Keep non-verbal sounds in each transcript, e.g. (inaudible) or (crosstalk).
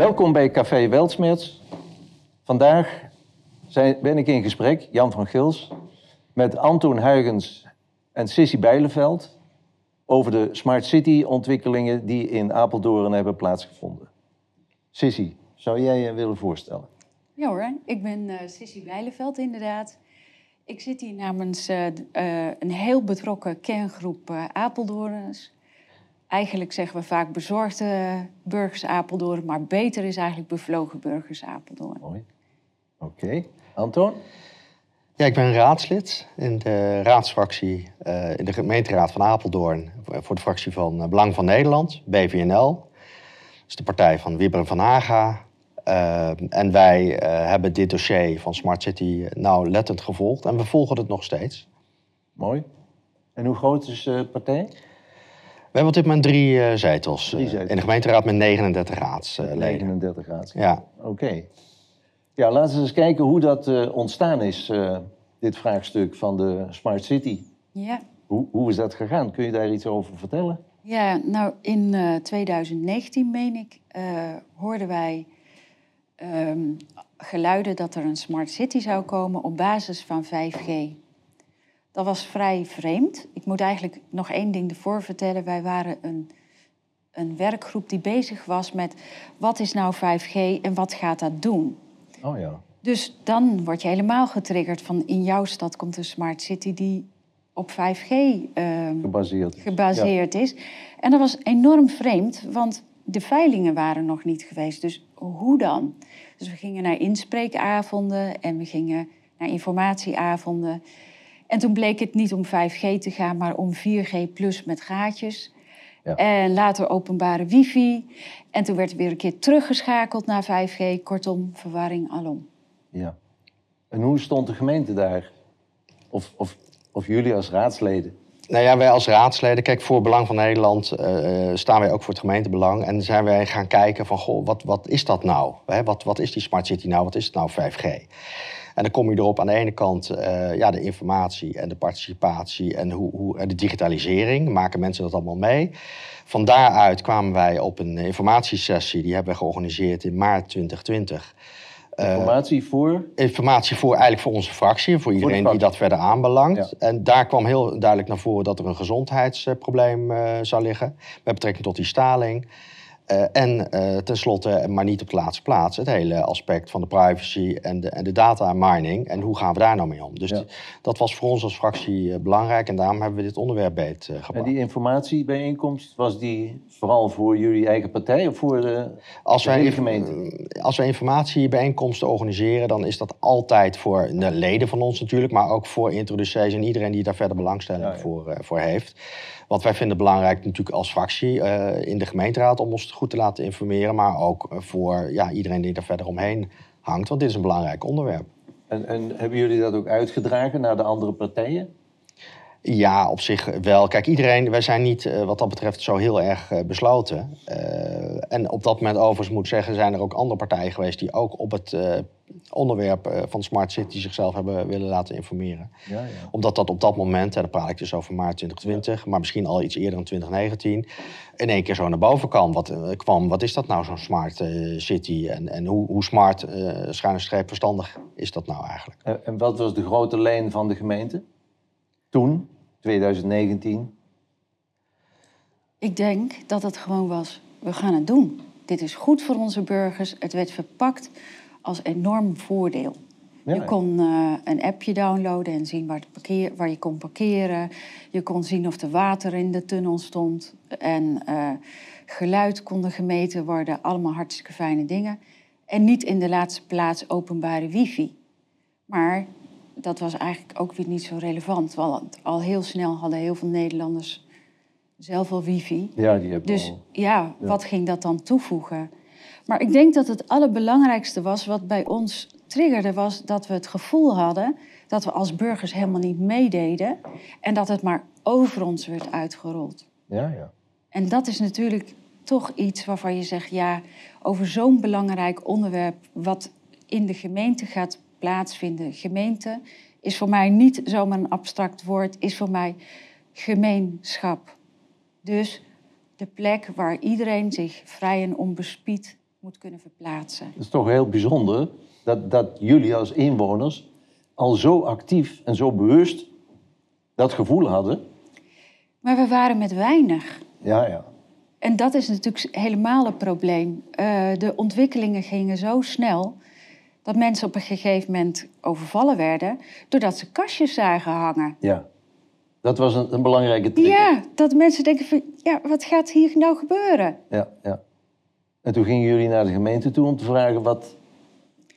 Welkom bij Café Weltsmerts. Vandaag zijn, ben ik in gesprek, Jan van Gils, met Anton Huygens en Sissy Bijleveld over de Smart City ontwikkelingen die in Apeldoorn hebben plaatsgevonden. Sissy, zou jij je willen voorstellen? Ja hoor, ik ben uh, Sissy Bijleveld inderdaad. Ik zit hier namens uh, uh, een heel betrokken kerngroep Apeldoorners. Eigenlijk zeggen we vaak bezorgde burgers Apeldoorn, maar beter is eigenlijk bevlogen burgers Apeldoorn. Mooi. Oké. Okay. Anton? Ja, ik ben raadslid in de raadsfractie in de gemeenteraad van Apeldoorn voor de fractie van Belang van Nederland, BVNL. Dat is de partij van Wibber van Haga, uh, en wij uh, hebben dit dossier van Smart City nauwlettend gevolgd en we volgen het nog steeds. Mooi. En hoe groot is de partij? We hebben op dit moment drie, uh, zetels. drie zetels. In de gemeenteraad met 39 raadsleden. 39 raadsleden. Ja. Oké. Okay. Ja, laten we eens kijken hoe dat ontstaan is, dit vraagstuk van de Smart City. Ja. Hoe, hoe is dat gegaan? Kun je daar iets over vertellen? Ja, nou in 2019, meen ik, hoorden wij um, geluiden dat er een smart city zou komen op basis van 5G. Dat was vrij vreemd. Ik moet eigenlijk nog één ding ervoor vertellen. Wij waren een, een werkgroep die bezig was met wat is nou 5G en wat gaat dat doen. Oh ja. Dus dan word je helemaal getriggerd van in jouw stad komt een smart city die op 5G um, gebaseerd, gebaseerd ja. is. En dat was enorm vreemd, want de veilingen waren nog niet geweest. Dus hoe dan? Dus we gingen naar inspreekavonden en we gingen naar informatieavonden. En toen bleek het niet om 5G te gaan, maar om 4G plus met gaatjes. Ja. En later openbare wifi. En toen werd er weer een keer teruggeschakeld naar 5G. Kortom, verwarring alom. Ja. En hoe stond de gemeente daar? Of, of, of jullie als raadsleden? Nou ja, wij als raadsleden, kijk, voor Belang van Nederland uh, staan wij ook voor het gemeentebelang. En zijn wij gaan kijken van, goh, wat, wat is dat nou? Hè? Wat, wat is die smart city nou? Wat is het nou 5G? En dan kom je erop aan de ene kant uh, ja, de informatie en de participatie en hoe, hoe, de digitalisering. Maken mensen dat allemaal mee? Van daaruit kwamen wij op een informatiesessie, die hebben we georganiseerd in maart 2020. Informatie voor? Informatie voor eigenlijk voor onze fractie, voor iedereen voor die dat verder aanbelangt. Ja. En daar kwam heel duidelijk naar voren dat er een gezondheidsprobleem uh, zou liggen met betrekking tot die staling. Uh, en uh, tenslotte, maar niet op de laatste plaats, het hele aspect van de privacy en de, en de data mining. En hoe gaan we daar nou mee om? Dus ja. dat was voor ons als fractie uh, belangrijk en daarom hebben we dit onderwerp beet gepakt. En die informatiebijeenkomst, was die vooral voor jullie eigen partij of voor de, als de wij, gemeente? Als wij informatiebijeenkomsten organiseren, dan is dat altijd voor de leden van ons natuurlijk, maar ook voor introducees en iedereen die daar verder belangstelling ja, ja. Voor, voor heeft. Want wij vinden belangrijk natuurlijk als fractie uh, in de gemeenteraad om ons goed te laten informeren, maar ook voor ja, iedereen die er verder omheen hangt, want dit is een belangrijk onderwerp. En, en hebben jullie dat ook uitgedragen naar de andere partijen? Ja, op zich wel. Kijk, iedereen, wij zijn niet uh, wat dat betreft zo heel erg uh, besloten. Uh, en op dat moment overigens moet zeggen, zijn er ook andere partijen geweest die ook op het onderwerp van Smart City zichzelf hebben willen laten informeren. Ja, ja. Omdat dat op dat moment, hè, daar praat ik dus over maart 2020, ja. maar misschien al iets eerder in 2019, in één keer zo naar boven kwam. Wat, kwam, wat is dat nou, zo'n Smart City? En, en hoe, hoe smart, schuine streep, verstandig is dat nou eigenlijk? En, en wat was de grote leen van de gemeente? Toen, 2019? Ik denk dat het gewoon was, we gaan het doen. Dit is goed voor onze burgers. Het werd verpakt als enorm voordeel. Ja, je kon uh, een appje downloaden en zien waar, parkeer, waar, je kon parkeren. Je kon zien of er water in de tunnel stond. En uh, geluid konden gemeten worden. Allemaal hartstikke fijne dingen. En niet in de laatste plaats openbare wifi. Maar dat was eigenlijk ook weer niet zo relevant. Want al heel snel hadden heel veel Nederlanders zelf al wifi. Ja, die hebben Dus al... ja, ja, wat ging dat dan toevoegen? Maar ik denk dat het allerbelangrijkste was wat bij ons triggerde... was dat we het gevoel hadden dat we als burgers helemaal niet meededen... en dat het maar over ons werd uitgerold. Ja, ja. En dat is natuurlijk toch iets waarvan je zegt... ja, over zo'n belangrijk onderwerp wat in de gemeente gaat plaatsvinden. Gemeente is voor mij niet zomaar een abstract woord, is voor mij gemeenschap. Dus de plek waar iedereen zich vrij en onbespied moet kunnen verplaatsen. Het is toch heel bijzonder dat, dat jullie als inwoners al zo actief en zo bewust dat gevoel hadden. Maar we waren met weinig. Ja, ja. En dat is natuurlijk helemaal het probleem. Uh, de ontwikkelingen gingen zo snel dat mensen op een gegeven moment overvallen werden doordat ze kastjes zagen hangen. Ja, dat was een, een belangrijke trigger. Ja, dat mensen denken van, ja, wat gaat hier nou gebeuren? Ja, ja. En toen gingen jullie naar de gemeente toe om te vragen, wat,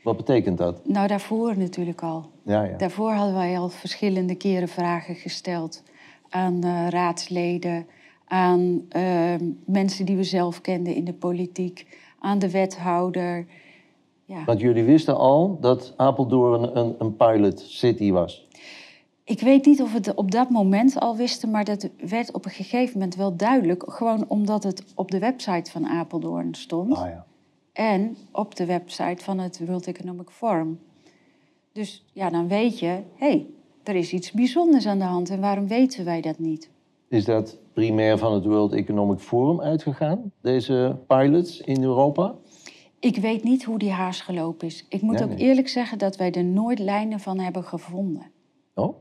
wat betekent dat? Nou, daarvoor natuurlijk al. Ja, ja. Daarvoor hadden wij al verschillende keren vragen gesteld aan uh, raadsleden, aan uh, mensen die we zelf kenden in de politiek, aan de wethouder. Ja. Want jullie wisten al dat Apeldoorn een, een pilot city was. Ik weet niet of we het op dat moment al wisten, maar dat werd op een gegeven moment wel duidelijk. Gewoon omdat het op de website van Apeldoorn stond. Ah, ja. En op de website van het World Economic Forum. Dus ja, dan weet je, hé, hey, er is iets bijzonders aan de hand. En waarom weten wij dat niet? Is dat primair van het World Economic Forum uitgegaan, deze pilots in Europa? Ik weet niet hoe die haas gelopen is. Ik moet ook eerlijk zeggen dat wij er nooit lijnen van hebben gevonden. Oh?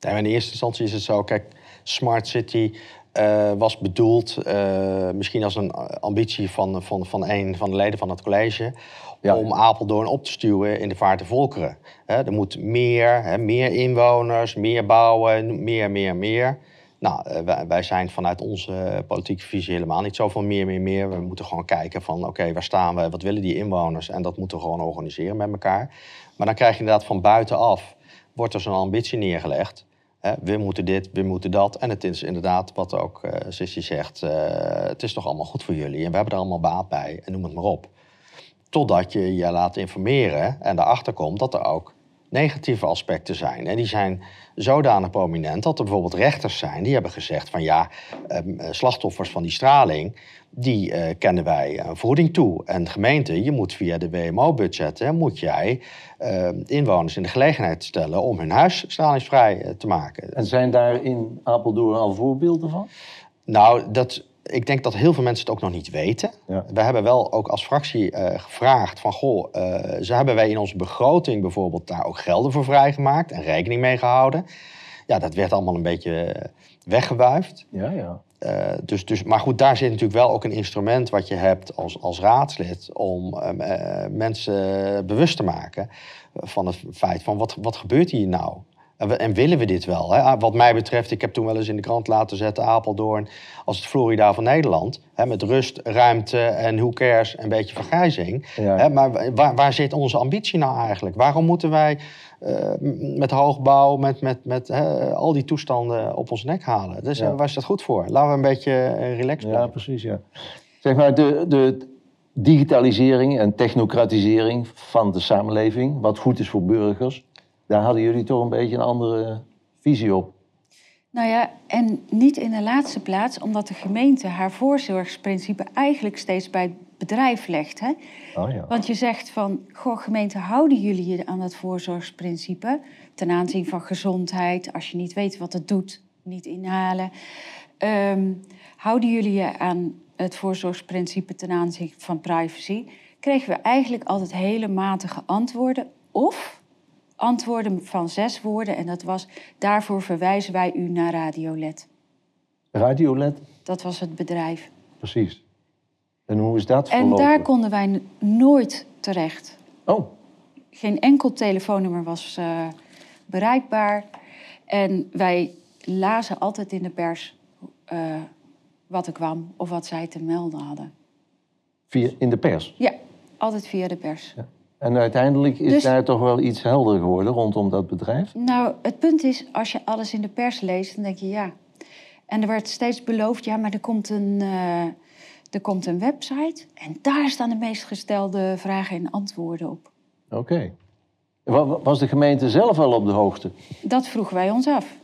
in eerste instantie is het zo, kijk, Smart City uh, was bedoeld, uh, misschien als een ambitie van, van, van een van de leden van het college, ja. om Apeldoorn op te stuwen in de vaart der volkeren. er moet meer, meer inwoners, meer bouwen, meer, meer, meer. Nou, uh, wij, zijn vanuit onze politieke visie helemaal niet zo van meer, meer, meer. We moeten gewoon kijken van, oké, waar staan we, wat willen die inwoners? En dat moeten we gewoon organiseren met elkaar. Maar dan krijg je inderdaad van buitenaf, wordt er zo'n ambitie neergelegd we moeten dit, we moeten dat. En het is inderdaad, wat ook uh, Sissy zegt, uh, het is toch allemaal goed voor jullie. En we hebben er allemaal baat bij, en noem het maar op. Totdat je je laat informeren en erachter komt dat er ook negatieve aspecten zijn. En die zijn zodanig prominent dat er bijvoorbeeld rechters zijn die hebben gezegd van ja, ehm, eh, slachtoffers van die straling, die uh, kennen wij een voeding toe. En gemeente, je moet via de WMO-budgetten, moet jij uh, inwoners in de gelegenheid stellen om hun huis stralingsvrij eh, te maken. En zijn daar in Apeldoorn al voorbeelden van? Nou, dat, ik denk dat heel veel mensen het ook nog niet weten. We hebben wel ook als fractie uh, gevraagd van... goh, uh, ze hebben wij in onze begroting bijvoorbeeld daar ook gelden voor vrijgemaakt... en rekening mee gehouden. Ja, dat werd allemaal een beetje weggewuifd. Ja, ja. Uh, dus, dus, maar goed, daar zit natuurlijk wel ook een instrument wat je hebt als, als raadslid om uh, mensen bewust te maken van het feit van wat, wat gebeurt hier nou? En, en willen we dit wel? Hè? Ah, wat mij betreft, ik heb toen wel eens in de krant laten zetten Apeldoorn als het Florida van Nederland. Hè, met rust, ruimte en who cares, een beetje vergrijzing. Ja. Hè, maar waar, waar zit onze ambitie nou eigenlijk? Waarom moeten wij uh, met hoogbouw, met, met, met al die toestanden op ons nek halen. Dus ja. waar is dat goed voor? Laten we een beetje uh, relaxed Ja, precies, ja. Zeg maar, de, de digitalisering en technocratisering van de samenleving, wat goed is voor burgers, daar hadden jullie toch een beetje een andere visie op. Nou ja, en niet in de laatste plaats, omdat de gemeente haar voorzorgsprincipe eigenlijk steeds bij bedrijf legt. Hè? Oh ja. Want je zegt van, goh gemeente, houden jullie je aan dat voorzorgsprincipe ten aanzien van gezondheid, als je niet weet wat het doet, niet inhalen. Um, houden jullie je aan het voorzorgsprincipe ten aanzien van privacy? Kregen we eigenlijk altijd hele matige antwoorden of antwoorden van zes woorden en dat was daarvoor verwijzen wij u naar Radiolet. Radiolet? Dat was het bedrijf. Precies. En hoe is dat verlopen? En daar konden wij nooit terecht. Oh. Geen enkel telefoonnummer was uh, bereikbaar. En wij lazen altijd in de pers uh, wat er kwam of wat zij te melden hadden. Via, in de pers? Ja, altijd via de pers. Ja. En uiteindelijk is dus, daar toch wel iets helder geworden rondom dat bedrijf? Nou, het punt is, als je alles in de pers leest, dan denk je ja. En er werd steeds beloofd, ja, maar er komt een... Uh, er komt een website en daar staan de meest gestelde vragen en antwoorden op. Oké. Was de gemeente zelf al op de hoogte? Dat vroegen wij ons af.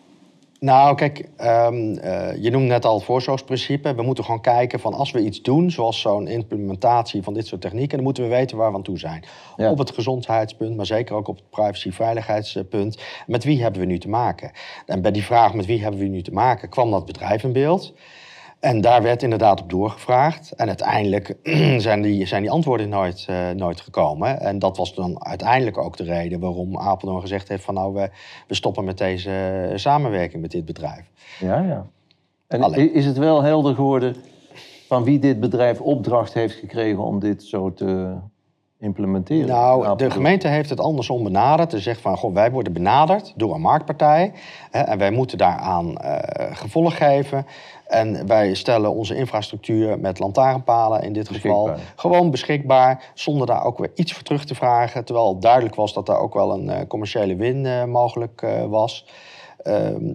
Nou, kijk, um, uh, je noemde net al het voorzorgsprincipe. We moeten gewoon kijken van als we iets doen, zoals zo'n implementatie van dit soort technieken, dan moeten we weten waar we aan toe zijn. Op het gezondheidspunt, maar zeker ook op het privacy-veiligheidspunt. Met wie hebben we nu te maken? En bij die vraag met wie hebben we nu te maken, kwam dat bedrijf in beeld. En daar werd inderdaad op doorgevraagd. En uiteindelijk (clears throat) zijn die, zijn die antwoorden nooit, uh, nooit gekomen. En dat was dan uiteindelijk ook de reden waarom Apeldoorn gezegd heeft van nou, we, we stoppen met deze samenwerking met dit bedrijf. Ja, ja. En is het wel helder geworden van wie dit bedrijf opdracht heeft gekregen om dit zo te implementeren? Nou, de gemeente heeft het andersom benaderd. Ze zegt van, goh, wij worden benaderd door een marktpartij. Hè, en wij moeten daaraan uh, gevolg geven. En wij stellen onze infrastructuur met lantaarnpalen in dit geval gewoon beschikbaar. Zonder daar ook weer iets voor terug te vragen. Terwijl duidelijk was dat daar ook wel een uh, commerciële win uh, mogelijk was. Ehm,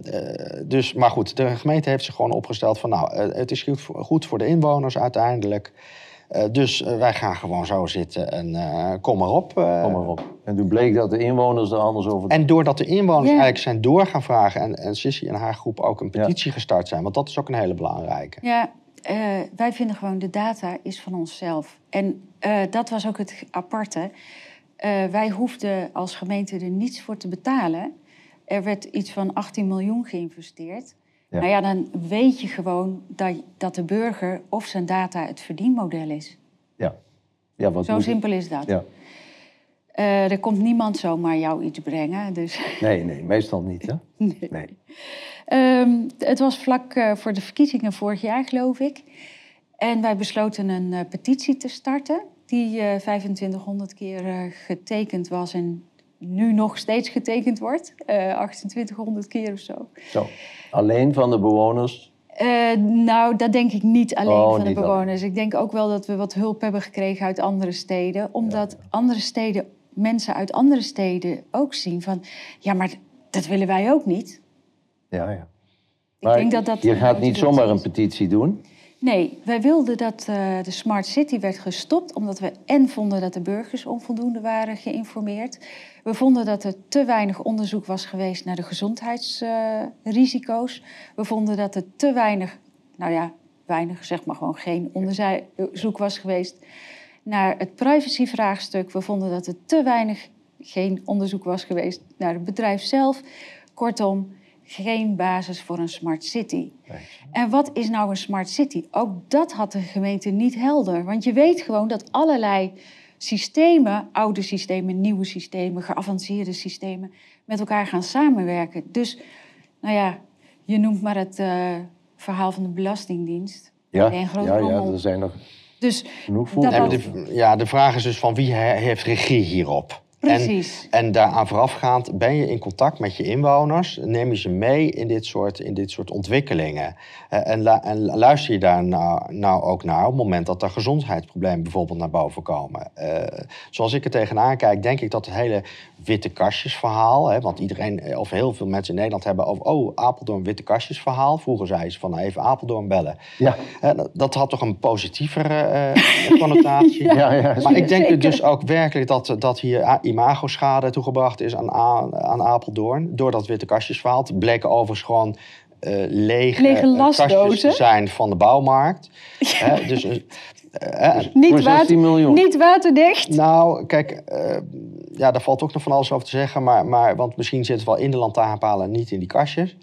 dus, maar goed, de gemeente heeft zich gewoon opgesteld van nou, het is goed voor, goed voor de inwoners uiteindelijk. Uh, dus uh, wij gaan gewoon zo zitten en uh, kom maar op. Kom maar op. En toen bleek dat de inwoners er anders over... En doordat de inwoners eigenlijk zijn door gaan vragen... en, en Sissy en haar groep ook een petitie ja. gestart zijn... want dat is ook een hele belangrijke. Ja, wij vinden gewoon de data is van onszelf. En dat was ook het aparte. wij hoefden als gemeente er niets voor te betalen. Er werd iets van 18 miljoen geïnvesteerd... Ja. Nou ja, dan weet je gewoon dat, dat de burger of zijn data het verdienmodel is. Ja. ja wat Zo simpel is dat. Ja. Uh, er komt niemand zomaar jou iets brengen. Dus... Nee, nee, meestal niet. Hè? (laughs) Nee. nee. Um, het was vlak uh, voor de verkiezingen vorig jaar, geloof ik. En wij besloten een uh, petitie te starten, die 2500 keer getekend was en nu nog steeds getekend wordt. 2800 keer of zo. Zo. Alleen van de bewoners? Uh, nou, dat denk ik niet alleen oh, van de bewoners. Ik denk ook wel dat we wat hulp hebben gekregen uit andere steden. Omdat andere steden, mensen uit andere steden ook zien van... ja, maar dat willen wij ook niet. Ja, ja. Ik denk dat dat je gaat niet zomaar een petitie doen? Nee, wij wilden dat uh, de Smart City werd gestopt... omdat we en vonden dat de burgers onvoldoende waren geïnformeerd... We vonden dat er te weinig onderzoek was geweest naar de gezondheidsrisico's. we vonden dat er te weinig, nou ja, weinig, zeg maar gewoon geen onderzoek was geweest naar het privacyvraagstuk. We vonden dat er te weinig, geen onderzoek was geweest naar het bedrijf zelf. Kortom, geen basis voor een smart city. En wat is nou een smart city? Ook dat had de gemeente niet helder. Want je weet gewoon dat allerlei systemen, oude systemen, nieuwe systemen, geavanceerde systemen, met elkaar gaan samenwerken. Dus, nou ja, je noemt maar het uh, verhaal van de Belastingdienst. Ja, ja, ja, er zijn nog dus genoeg voor. De, ja, de vraag is dus van wie heeft regie hierop? Precies. En, en daaraan voorafgaand ben je in contact met je inwoners, neem je ze mee in dit soort, in dit soort ontwikkelingen. Eh, en, en, luister je daar nou, nou, ook naar op het moment dat er gezondheidsproblemen bijvoorbeeld naar boven komen. Uh, zoals ik er tegenaan kijk, denk ik dat het hele witte kastjesverhaal, hè, want iedereen, eh, of heel veel mensen in Nederland hebben over, oh, Apeldoorn witte kastjesverhaal. Vroeger zei ze van nou, even Apeldoorn bellen. Ja. dat had toch een positievere uh, connotatie. (laughs) ja, ja, maar ik denk dus ook werkelijk dat, dat hier imagoschade toegebracht is aan, aan Apeldoorn. Door dat witte kastjesverhaal. Het bleken overigens gewoon uh, lege, lege uh, kastjes te zijn van de bouwmarkt. Ja. dus, uh, niet, water, niet waterdicht? Nou, kijk, ja, daar valt ook nog van alles over te zeggen. Maar, maar, want misschien zit het wel in de lantaarnpalen niet in die kastjes.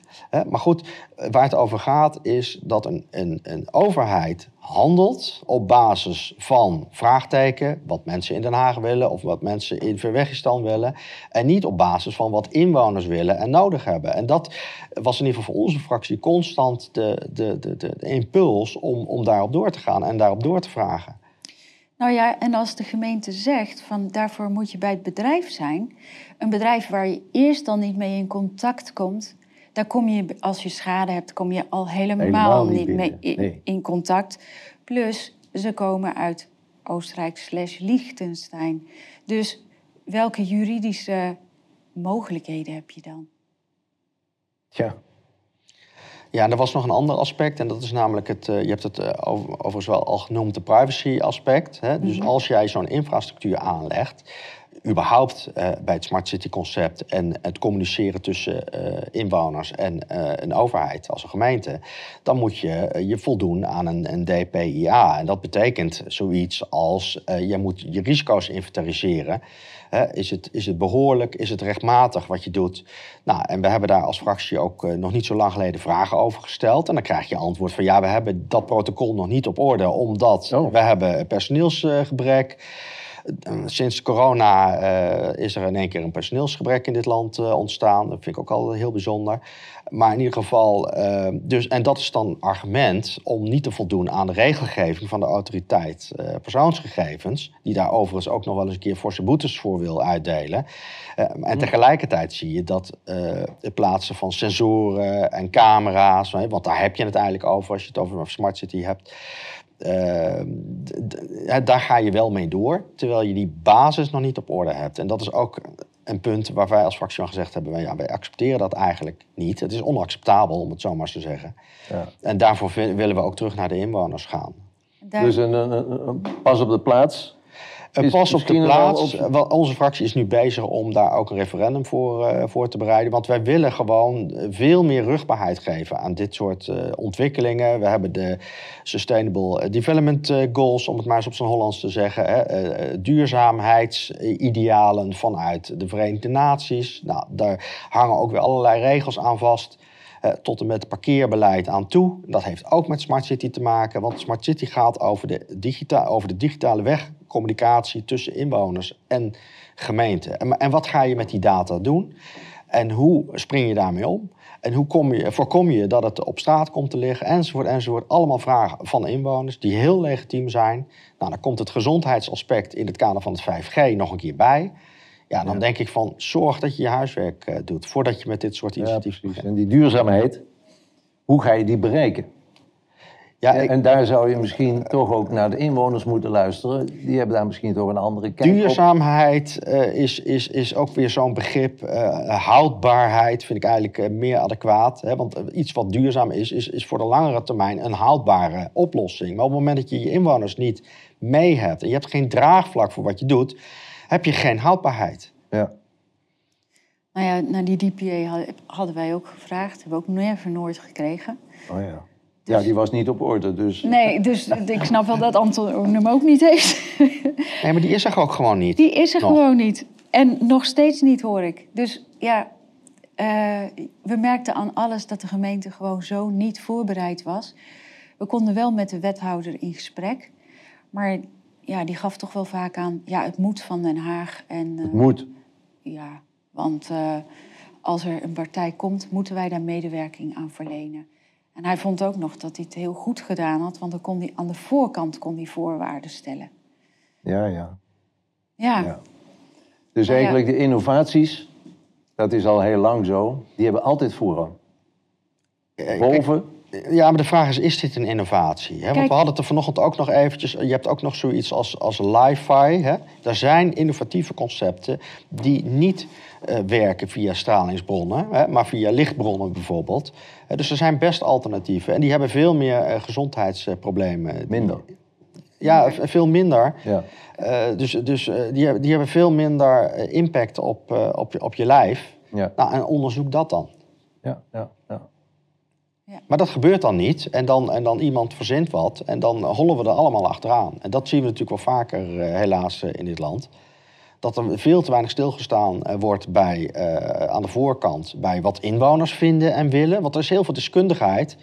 Maar goed, waar het over gaat is dat een, een, een overheid handelt op basis van vraagteken, wat mensen in Den Haag willen of wat mensen in Verwegistan willen, en niet op basis van wat inwoners willen en nodig hebben. En dat was in ieder geval voor onze fractie constant de, de, de, de, de impuls om, om daarop door te gaan en daarop door te vragen. Nou ja, en als de gemeente zegt van daarvoor moet je bij het bedrijf zijn, een bedrijf waar je eerst dan niet mee in contact komt, daar kom je, als je schade hebt, kom je al helemaal, niet, mee in, in, contact. Plus, ze komen uit Oostenrijk slash Liechtenstein. Dus welke juridische mogelijkheden heb je dan? Ja. Ja, en er was nog een ander aspect en dat is namelijk het, uh, je hebt het uh, over, overigens wel al genoemd, de privacy aspect. Hè? Dus mhm. als jij zo'n infrastructuur aanlegt, überhaupt bij het Smart City concept en het communiceren tussen inwoners en een overheid als een gemeente, dan moet je je voldoen aan een, een DPIA. En dat betekent zoiets als je moet je risico's inventariseren is, het, is het behoorlijk? Is het rechtmatig wat je doet? Nou, en we hebben daar als fractie ook eh, nog niet zo lang geleden vragen over gesteld. En dan krijg je antwoord van ja, we hebben dat protocol nog niet op orde, omdat oh. we hebben personeelsgebrek. Uh, sinds corona uh, is er in één keer een personeelsgebrek in dit land ontstaan. Dat vind ik ook altijd heel bijzonder. Maar in ieder geval, uh, dus, en dat is dan argument om niet te voldoen aan de regelgeving van de autoriteit persoonsgegevens, die daar overigens ook nog wel eens een keer forse boetes voor wil uitdelen. En hm. tegelijkertijd zie je dat het plaatsen van sensoren en camera's, want daar heb je het eigenlijk over als je het over een smart city hebt. Daar ga je wel mee door, terwijl je die basis nog niet op orde hebt. En dat is ook een punt waar wij als fractie van gezegd hebben: ja, wij accepteren dat eigenlijk niet. Het is onacceptabel, om het zo maar te zeggen. Ja. En daarvoor willen we ook terug naar de inwoners gaan. Dus een, een, een, pas op de plaats een pas op de plaats. Onze fractie is nu bezig om daar ook een referendum voor, uh, voor te bereiden. Want wij willen gewoon veel meer rugbaarheid geven aan dit soort uh, ontwikkelingen. We hebben de Sustainable Development eh, Goals, om het maar eens op zijn Hollands te zeggen. Hè. duurzaamheidsidealen vanuit de Verenigde Naties. Nou, daar hangen ook weer allerlei regels aan vast. tot en met parkeerbeleid aan toe. Dat heeft ook met Smart City te maken, want Smart City gaat over de, digita over de digitale weg communicatie tussen inwoners en gemeenten. En, en wat ga je met die data doen? En hoe spring je daarmee om? En hoe kom je, voorkom je dat het op straat komt te liggen? Enzovoort, enzovoort. Allemaal vragen van inwoners die heel legitiem zijn. Nou, dan komt het gezondheidsaspect in het kader van het 5G nog een keer bij. Ja, dan denk ik van zorg dat je je huiswerk uh, doet voordat je met dit soort initiatieven ja. En die duurzaamheid, hoe ga je die bereiken? Ja, En daar zou je misschien toch ook naar de inwoners moeten luisteren. Die hebben daar misschien toch een andere kijk Duurzaamheid uh, is, is, is ook weer zo'n begrip. Uh, houdbaarheid vind ik eigenlijk uh, meer adequaat. Hè? Want iets wat duurzaam is, is, is voor de langere termijn een houdbare oplossing. Maar op het moment dat je je inwoners niet mee hebt... en je hebt geen draagvlak voor wat je doet... heb je geen houdbaarheid. Ja. Nou ja, naar die DPA hadden wij ook gevraagd. Hebben we ook never nooit gekregen. Oh ja. Ja, die was niet op orde. Dus... Nee, dus ik snap wel dat Anton hem ook niet heeft. Nee, maar die is er ook gewoon niet. Die is er gewoon niet. En nog steeds niet, hoor ik. Dus ja, uh, we merkten aan alles dat de gemeente gewoon zo niet voorbereid was. We konden wel met de wethouder in gesprek. Maar ja, die gaf toch wel vaak aan, ja, het moet van Den Haag. En, uh, het moet? Ja, want uh, als er een partij komt, moeten wij daar medewerking aan verlenen. En hij vond ook nog dat hij het heel goed gedaan had, want dan kon hij, aan de voorkant kon hij voorwaarden stellen. Ja, ja. Ja. ja. Dus eigenlijk de innovaties, dat is al heel lang zo, die hebben altijd voorrang. Boven. Ja, maar de vraag is, is dit een innovatie? Hè? Want we hadden het er vanochtend ook nog eventjes... Je hebt ook nog zoiets als, als li-fi. Hè? Er zijn innovatieve concepten die niet uh, werken via stralingsbronnen... Hè? maar via lichtbronnen bijvoorbeeld. Uh, dus er zijn best alternatieven. En die hebben veel meer uh, gezondheidsproblemen. Minder. Ja, veel minder. Ja. dus dus die, hebben, die hebben veel minder impact op, op, je, op je lijf. Ja. Nou, en onderzoek dat dan. Ja, ja, ja. Maar dat gebeurt dan niet. En dan, en dan iemand verzint wat. En dan hollen we er allemaal achteraan. En dat zien we natuurlijk wel vaker, uh, helaas, uh, in dit land. Dat er veel te weinig stilgestaan uh, wordt bij, aan de voorkant bij wat inwoners vinden en willen. Want er is heel veel deskundigheid.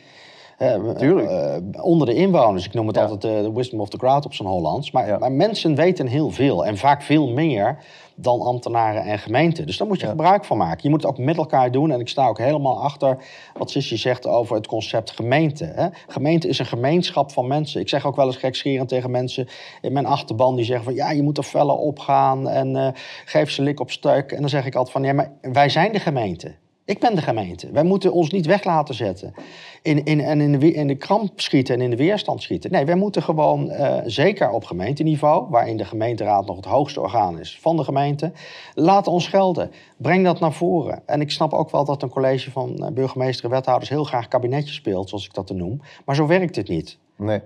Onder de inwoners. Ik noem het altijd de wisdom of the crowd op zijn Hollands. Maar, ja. maar mensen weten heel veel. En vaak veel meer dan ambtenaren en gemeenten. Dus daar moet je gebruik van maken. Je moet het ook met elkaar doen. En ik sta ook helemaal achter wat Sissy zegt over het concept gemeente. Hè? Gemeente is een gemeenschap van mensen. Ik zeg ook wel eens gekscherend tegen mensen in mijn achterban die zeggen van ja, je moet er felle opgaan en uh, geef ze lik op stuk. En dan zeg ik altijd van ja, maar wij zijn de gemeente. Ik ben de gemeente. Wij moeten ons niet weg laten zetten. In, in, en in de, in de kramp schieten en in de weerstand schieten. Nee, wij moeten gewoon, uh, zeker op gemeenteniveau, waarin de gemeenteraad nog het hoogste orgaan is van de gemeente, laten ons gelden. Breng dat naar voren. En ik snap ook wel dat een college van uh, burgemeester en wethouders heel graag kabinetje speelt, zoals ik dat te noem. Maar zo werkt het niet. Nee.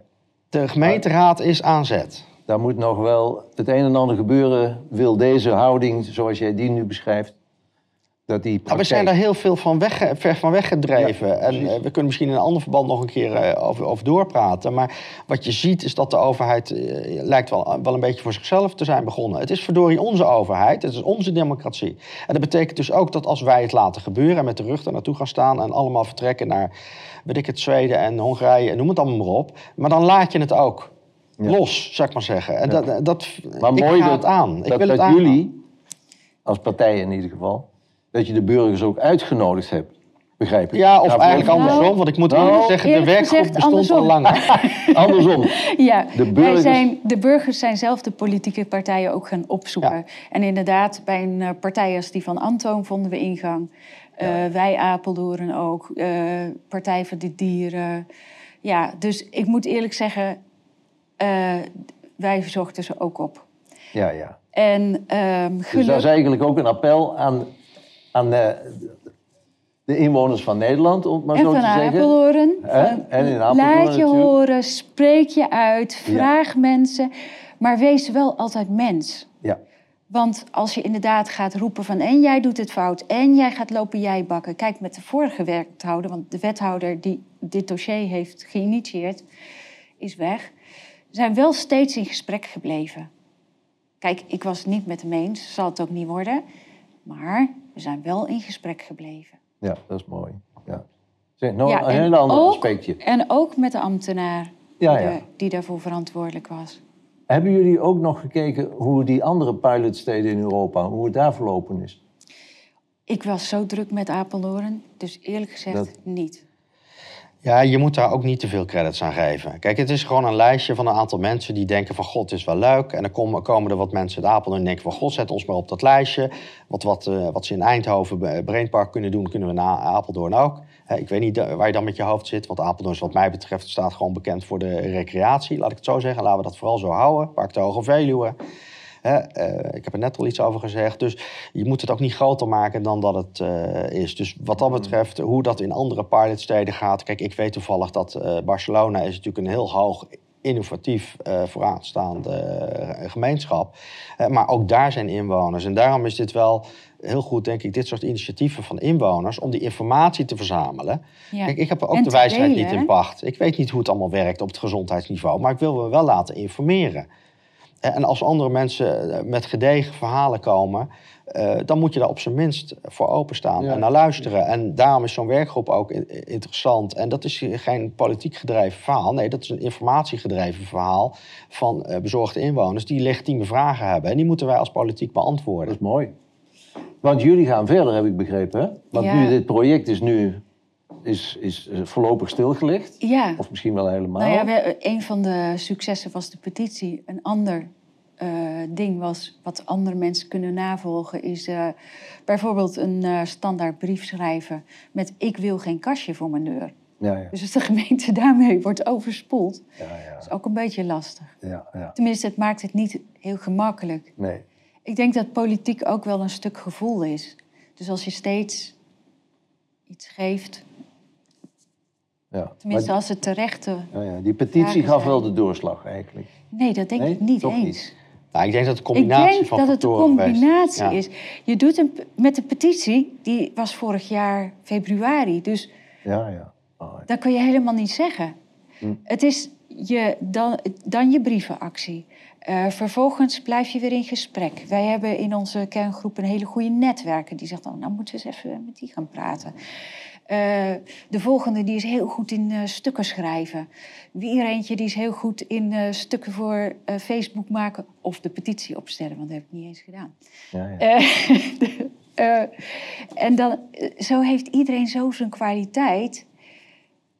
De gemeenteraad is aan zet. daar moet nog wel het een en ander gebeuren. Wil deze houding, zoals jij die nu beschrijft, dat die praktijk... we zijn daar heel veel van weg, ver van weggedreven. en uh, we kunnen misschien in een ander verband nog een keer uh, over, over, doorpraten. Maar wat je ziet is dat de overheid uh, lijkt wel, wel een beetje voor zichzelf te zijn begonnen. Het is verdorie onze overheid, het is onze democratie. En dat betekent dus ook dat als wij het laten gebeuren... en met de rug er naartoe gaan staan en allemaal vertrekken naar... weet ik het, Zweden en Hongarije en noem het allemaal maar op... maar dan laat je het ook ja. los, zou ik maar zeggen. En dat, dat, maar ik mooi ga dat, het aan. Dat, ik wil dat het aan. jullie, als partij in ieder geval, dat je de burgers ook uitgenodigd hebt. Begrijp ik? Ja, of Nou, eigenlijk andersom. Want ik moet Nou, eerlijk zeggen, de werkgroep gezegd, bestond al andersom. langer. (laughs) Andersom. Ja, De wij burgers- zijn, de burgers zijn zelf de politieke partijen ook gaan opzoeken. Ja. En inderdaad, bij een eh, partij als die van Antoon vonden we ingang. Eh, wij Apeldoorn ook. eh, Partij voor de Dieren. Ja, dus ik moet eerlijk zeggen, eh, wij zochten ze ook op. Ja, ja. En ehm Dus dat is eigenlijk ook een appel aan, aan de, de inwoners van Nederland, om het maar en zo te zeggen. Apeldoorn. Van, En in Apeldoorn Laat je natuurlijk. horen, spreek je uit, vraag mensen. Maar wees wel altijd mens. Ja, Want als je inderdaad gaat roepen van en jij doet het fout en jij gaat lopen jij bakken. Kijk, met de vorige wethouder, want de wethouder die dit dossier heeft geïnitieerd, is weg. We zijn wel steeds in gesprek gebleven. Kijk, ik was het niet met hem eens, zal het ook niet worden. Maar we zijn wel in gesprek gebleven. ja, dat is mooi. Ja. Zeg, nog Ja, een en heel ander aspectje. En ook met de ambtenaar Ja, die, ja. de- die daarvoor verantwoordelijk was. Hebben jullie ook nog gekeken hoe die andere pilotsteden in Europa, hoe het daar verlopen is? Ik was zo druk met Apeldoorn, dus eerlijk gezegd Dat- niet. Ja, je moet daar ook niet te veel credits aan geven. Kijk, het is gewoon een lijstje van een aantal mensen die denken van... God, het is wel leuk. En dan komen, er wat mensen uit Apeldoorn en denken van... God, zet ons maar op dat lijstje. Wat, wat, eh, wat ze in Eindhoven, Brainpark kunnen doen, kunnen we na Apeldoorn ook. Ik weet niet waar je dan met je hoofd zit. Want Apeldoorn is wat mij betreft staat gewoon bekend voor de recreatie. Laat ik het zo zeggen. Laten we dat vooral zo houden. Park de Hoge Veluwe. Hè, eh, ik heb er net al iets over gezegd. Dus je moet het ook niet groter maken dan dat het eh, is. Dus wat dat betreft, hoe dat in andere pilotsteden gaat. Kijk, ik weet toevallig dat eh, Barcelona is natuurlijk een heel hoog innovatief vooraanstaande gemeenschap. Eh, maar ook daar zijn inwoners. En daarom is dit wel heel goed, denk ik, dit soort initiatieven van inwoners... om die informatie te verzamelen. Ja. Kijk, ik heb ook En de wijsheid delen, niet in pacht. Ik weet niet hoe het allemaal werkt op het gezondheidsniveau... maar ik wil me wel laten informeren. En als andere mensen eh, met gedegen verhalen komen, eh, dan moet je daar op zijn minst voor openstaan Ja. en naar luisteren. En daarom is zo'n werkgroep ook interessant. En dat is geen politiek gedreven verhaal. Nee, dat is een informatiegedreven verhaal van eh, bezorgde inwoners die legitieme vragen hebben. En die moeten wij als politiek Dat beantwoorden. is mooi. Want jullie gaan verder, heb ik begrepen. Hè? Want Ja. nu dit project is nu is, is voorlopig stilgelegd. Ja, Of misschien wel helemaal. nou ja, we, een van de successen was de petitie. Een ander eh, ding was wat andere mensen kunnen navolgen, is eh, bijvoorbeeld een eh, standaard brief schrijven met ik wil geen kastje voor mijn deur. Ja, ja, Dus als de gemeente (laughs) daarmee wordt overspoeld, ja, ja, is ook een beetje lastig. ja, ja. Tenminste, het maakt het niet heel gemakkelijk. Nee. Ik denk dat politiek ook wel een stuk gevoel is. Dus als je steeds iets geeft, Ja. tenminste Maar, als het terechte... ja, ja, die petitie gaf wel de doorslag eigenlijk. Nee, dat denk Nee, ik niet toch eens. niet. Nou, ik denk dat het een Ik combinatie denk van dat het een combinatie Ja. is. Je doet een, met de petitie, die was vorig jaar februari. Dus Ja, ja. Oh, ja. dat kun je helemaal niet zeggen. Hm. Het is je, dan, dan je brievenactie. Eh, vervolgens blijf je weer in gesprek. Wij hebben in onze kerngroep een hele goede netwerker. Die zegt, oh, nou moeten we eens even met die gaan praten. Eh, de volgende die is heel goed in eh, stukken schrijven. Weer eentje die is heel goed in eh, stukken voor Facebook maken... of de petitie opstellen, want dat heb ik niet eens gedaan. Ja, ja. (laughs) De- en dan, zo heeft iedereen zo zijn kwaliteit.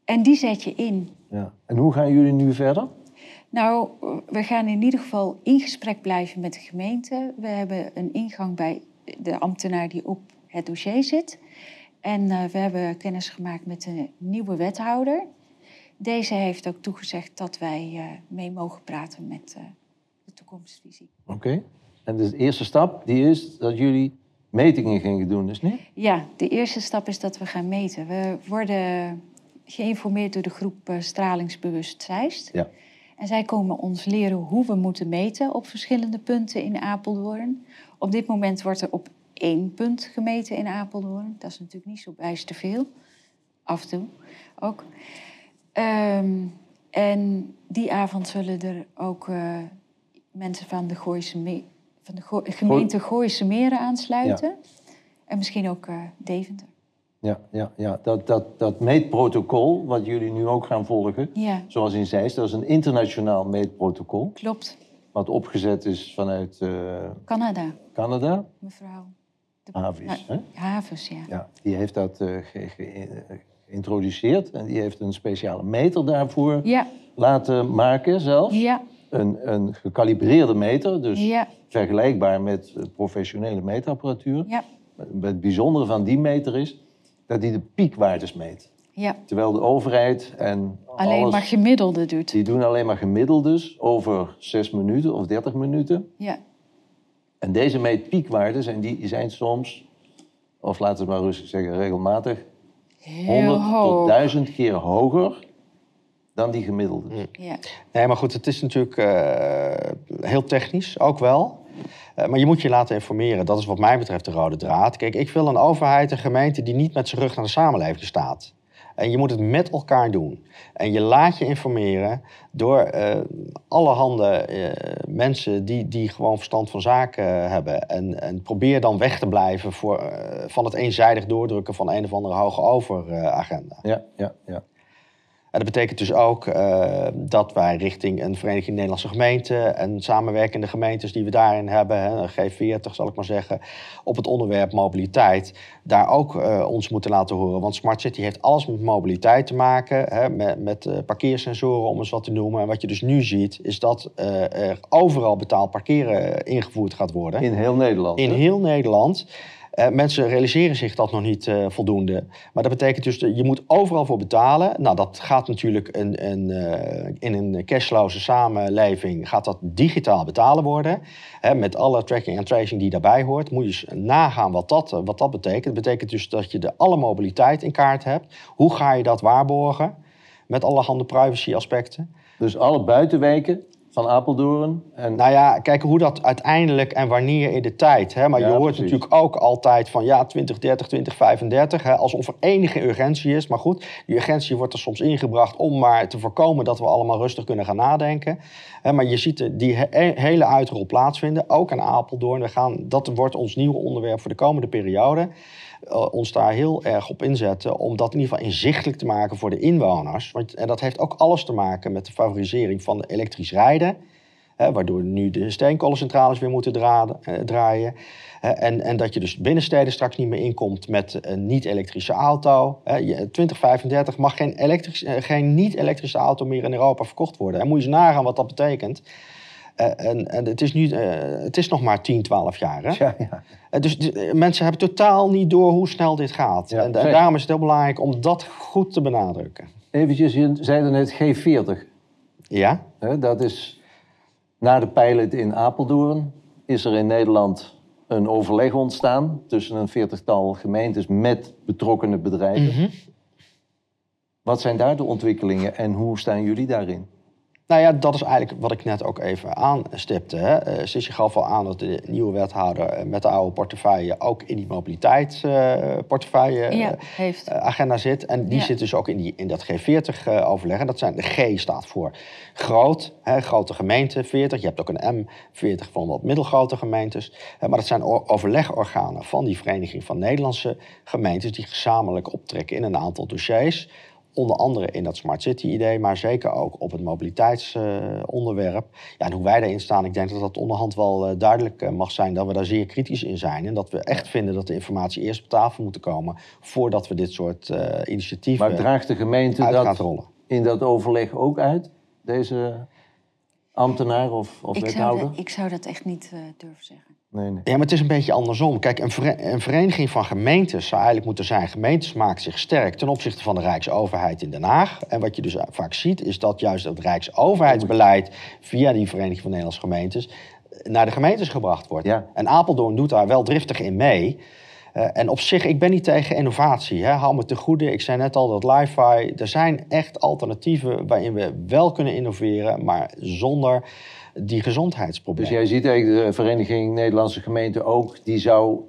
En die zet je in. ja. En hoe gaan jullie nu verder? Nou, we gaan in ieder geval in gesprek blijven met de gemeente. We hebben een ingang bij de ambtenaar die op het dossier zit. En eh, we hebben kennis gemaakt met de nieuwe wethouder. Deze heeft ook toegezegd dat wij eh, mee mogen praten met eh, de toekomstvisie. Oké. En de eerste stap die is dat jullie metingen gingen doen, dus niet? Ja, de eerste stap is dat we gaan meten. We worden geïnformeerd door de groep Stralingsbewust Zeist. Ja. En zij komen ons leren hoe we moeten meten op verschillende punten in Apeldoorn. Op dit moment wordt er op één punt gemeten in Apeldoorn. Dat is natuurlijk niet zo bijster veel. Af en toe ook. Ehm, en die avond zullen er ook uh, mensen van de, Gooise Me van de Go gemeente Gooise Meren aansluiten. En misschien ook uh, Deventer. Ja, ja, ja. Dat, dat, dat meetprotocol, wat jullie nu ook gaan volgen, ja. zoals in Zeist, dat is een internationaal meetprotocol. Klopt. Wat opgezet is vanuit... Uh, Canada. Canada? Mevrouw. Havis, hè? Havis, ja. ja. Die heeft dat uh, geïntroduceerd en die heeft een speciale meter daarvoor ja. laten maken zelfs. Ja. Een, een gekalibreerde meter, dus ja. vergelijkbaar met professionele meetapparatuur. Ja. Het bijzondere van die meter is dat die de piekwaardes meet. Ja. Terwijl de overheid en Alleen alles, maar gemiddelde doet. Die doen alleen maar gemiddeldes over 6 minuten of 30 minuten. Ja. En deze meet piekwaardes en die zijn soms, of laten we maar rustig zeggen, regelmatig Heel 100 hoog. tot 1000 keer hoger dan die gemiddelde. Ja. Nee, maar goed, het is natuurlijk uh, heel technisch, ook wel. Uh, maar je moet je laten informeren. Dat is wat mij betreft de rode draad. Kijk, ik wil een overheid, een gemeente die niet met zijn rug naar de samenleving staat. En je moet het met elkaar doen. En je laat je informeren door uh, allerhande uh, mensen die, die gewoon verstand van zaken hebben. En, en probeer dan weg te blijven voor, uh, van het eenzijdig doordrukken van een of andere hoge overagenda. ja, ja, ja. En dat betekent dus ook uh, dat wij richting een Vereniging Nederlandse Gemeenten en samenwerkende gemeentes die we daarin hebben, hè, G40 zal ik maar zeggen, op het onderwerp mobiliteit, daar ook uh, ons moeten laten horen. Want Smart City heeft alles met mobiliteit te maken, hè, met, met uh, parkeersensoren om eens wat te noemen. En wat je dus nu ziet, is dat er overal betaald parkeren ingevoerd gaat worden. In heel Nederland. In hè? heel Nederland. Uh, mensen realiseren zich dat nog niet uh, voldoende. Maar dat betekent dus, dat je moet overal voor betalen. Nou, dat gaat natuurlijk een, een, uh, in een cashloze samenleving... gaat dat digitaal betalen worden. Hè, met alle tracking en tracing die daarbij hoort. Moet je eens nagaan wat dat, wat dat betekent. Dat betekent dus dat je de alle mobiliteit in kaart hebt. Hoe ga je dat waarborgen? Met allerhande privacy aspecten. Dus alle buitenwijken van Apeldoorn. En... Nou ja, kijk hoe dat uiteindelijk en wanneer in de tijd. Hè? Maar Ja, je hoort precies. natuurlijk ook altijd van ja, 2030, 2035. Hè? Alsof er enige urgentie is. Maar goed, die urgentie wordt er soms ingebracht om maar te voorkomen dat we allemaal rustig kunnen gaan nadenken. Hè, maar je ziet die he- hele uitrol plaatsvinden, ook aan Apeldoorn. We gaan, dat wordt ons nieuwe onderwerp voor de komende periode. Uh, ons daar heel erg op inzetten om dat in ieder geval inzichtelijk te maken voor de inwoners. Want, en dat heeft ook alles te maken met de favorisering van elektrisch rijden. Hè, waardoor nu de steenkolencentrales weer moeten eh, draaien. En, en dat je dus binnensteden straks niet meer inkomt met een niet-elektrische auto. Hè, je- 2035 mag geen, elektrisch, eh, geen niet-elektrische auto meer in Europa verkocht worden. En moet je eens nagaan wat dat betekent. Eh, en en het, is nu, eh, het is nog maar 10, 12 jaar. Hè? Ja, ja. Eh, Dus de- mensen hebben totaal niet door hoe snel dit gaat. Ja, en, daarom is het heel belangrijk om dat goed te benadrukken. Eventjes, je zei net G40. Ja? Dat is na de pilot in Apeldoorn is er in Nederland een overleg ontstaan tussen een veertigtal gemeentes met betrokkenen bedrijven. Wat zijn daar de ontwikkelingen en hoe staan jullie daarin? Nou ja, dat is eigenlijk wat ik net ook even aanstipte. Hè. Eh, Sissy gaf al aan dat de nieuwe wethouder eh, met de oude portefeuille ook in die mobiliteitsportefeuille Ja, heeft. agenda zit. En die Ja. zit dus ook in, die, in dat G40-overleg. en dat zijn, de G staat voor groot, hè, grote gemeenten, 40. Je hebt ook een M40 van wat middelgrote gemeentes. Eh, maar dat zijn overlegorganen van die Vereniging van Nederlandse Gemeentes... die gezamenlijk optrekken in een aantal dossiers... Onder andere in dat Smart City-idee, maar zeker ook op het mobiliteitsonderwerp. ja, en hoe wij daarin staan, ik denk dat dat onderhand wel eh, duidelijk eh, mag zijn dat we daar zeer kritisch in zijn. En dat we echt vinden dat de informatie eerst op tafel moet komen voordat we dit soort eh, initiatieven Maar draagt de gemeente dat rollen. in dat overleg ook uit? Deze ambtenaar of, of Ik zou, wethouder? dat, ik zou dat echt niet eh, durven zeggen. Nee, nee. Ja, maar het is een beetje andersom. Kijk, een, een vereniging van gemeentes zou eigenlijk moeten zijn... gemeentes maken zich sterk ten opzichte van de Rijksoverheid in Den Haag. En wat je dus vaak ziet, is dat juist het Rijksoverheidsbeleid... via die Vereniging van Nederlandse Gemeentes naar de gemeentes gebracht wordt. Ja. En Apeldoorn doet daar wel driftig in mee... Uh, en op zich, ik ben niet tegen innovatie. Hè. Hou me te goede. Ik zei net al dat li-fi. Er zijn echt alternatieven waarin we wel kunnen innoveren, maar zonder die gezondheidsproblemen. Dus jij ziet eigenlijk de Vereniging Nederlandse Gemeenten ook, die zou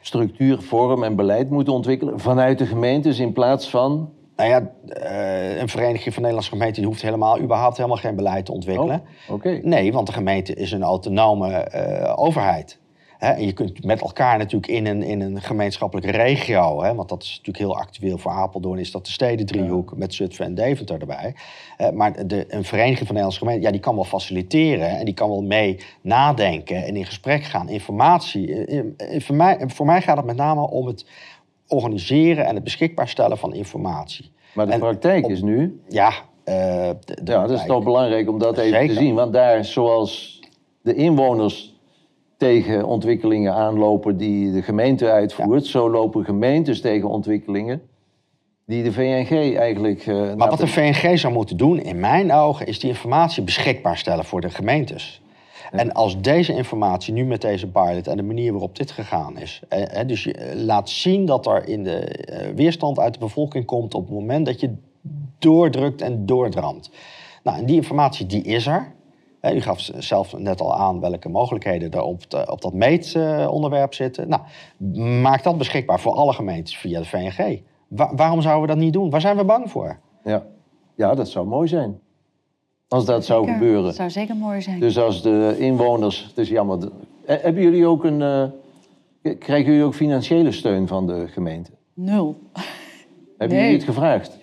structuur, vorm en beleid moeten ontwikkelen vanuit de gemeentes in plaats van nou ja, uh, een vereniging van Nederlandse gemeenten die hoeft helemaal, überhaupt helemaal geen beleid te ontwikkelen. Oh, Nee, want de gemeente is een autonome uh, overheid. Hè? En je kunt met elkaar natuurlijk in een, in een gemeenschappelijke regio, hè? want dat is natuurlijk heel actueel voor Apeldoorn, is dat de stedendriehoek ja. met Zutphen en Deventer erbij. Uh, maar de, een vereniging van Nederlandse gemeenten, ja, die kan wel faciliteren en die kan wel mee nadenken en in gesprek gaan, informatie. voor, mij, voor mij gaat het met name om het organiseren en het beschikbaar stellen van informatie. Maar de praktijk is nu. Ja, uh, de, de ja dat is toch belangrijk om dat even te zien. Want daar, zoals de inwoners tegen ontwikkelingen aanlopen die de gemeente uitvoert, zo lopen gemeentes tegen ontwikkelingen die de VNG eigenlijk. Uh, maar wat de VNG zou moeten doen, in mijn ogen, is die informatie beschikbaar stellen voor de gemeentes. En als deze informatie nu met deze pilot en de manier waarop dit gegaan is, eh, dus je laat zien dat er in de eh, weerstand uit de bevolking komt op het moment dat je doordrukt en doordramt. Nou, en die informatie die is er. U gaf zelf net al aan welke mogelijkheden er op, op dat meetonderwerp zitten. Nou, maak dat beschikbaar voor alle gemeentes via de VNG. waarom zouden we dat niet doen? Waar zijn we bang voor? Ja, ja dat zou mooi zijn. Als dat zou gebeuren. Dat zou zeker mooi zijn. Dus als de inwoners. Het is jammer. Hebben jullie ook een. Uh, krijgen jullie ook financiële steun van de gemeente? Nul. Hebben jullie het gevraagd?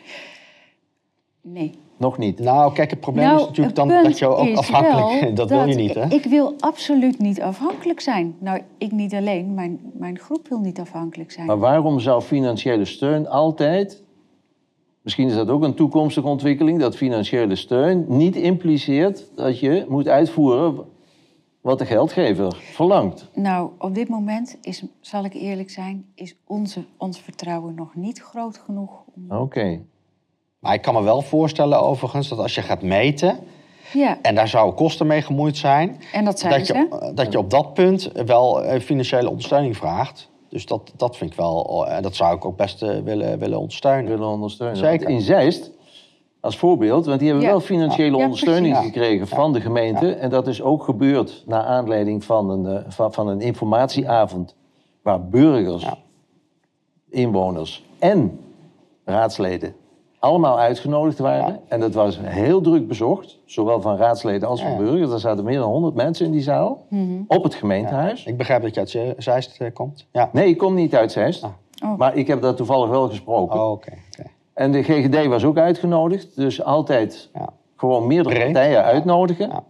Nee. Nog niet? Nou, kijk, het probleem is natuurlijk dan dat je ook afhankelijk... Dat, (laughs) dat wil je niet, hè? Ik wil absoluut niet afhankelijk zijn. Nou, ik niet alleen. Mijn, mijn groep wil niet afhankelijk zijn. Maar waarom zou financiële steun altijd Misschien is dat ook een toekomstige ontwikkeling, dat financiële steun niet impliceert dat je moet uitvoeren wat de geldgever verlangt. Nou, op dit moment is, zal ik eerlijk zijn, is onze, ons vertrouwen nog niet groot genoeg. Oké. Maar ik kan me wel voorstellen overigens dat als je gaat meten, ja. En daar zouden kosten mee gemoeid zijn. En dat zijn dat je, dat je op dat punt wel eh, financiële ondersteuning vraagt. Dus dat, dat vind ik wel, en dat zou ik ook best uh, willen, willen ondersteunen. Willen ondersteunen. Zeker. In Zeist, als voorbeeld, want die hebben wel financiële ondersteuning gekregen van de gemeente. En dat is ook gebeurd naar aanleiding van een, van, van, een informatieavond. Waar burgers, inwoners en raadsleden allemaal uitgenodigd waren. En dat was heel druk bezocht, zowel van raadsleden als van burgers. Er zaten meer dan 100 mensen in die zaal, mhm. op het gemeentehuis. Ik begrijp dat je uit Zeist uh, komt. Ja. Nee, ik kom niet uit Zeist. Ah. Oh. Maar ik heb dat toevallig wel gesproken. Oh, oké. En de GGD was ook uitgenodigd. Dus altijd gewoon meerdere partijen uitnodigen.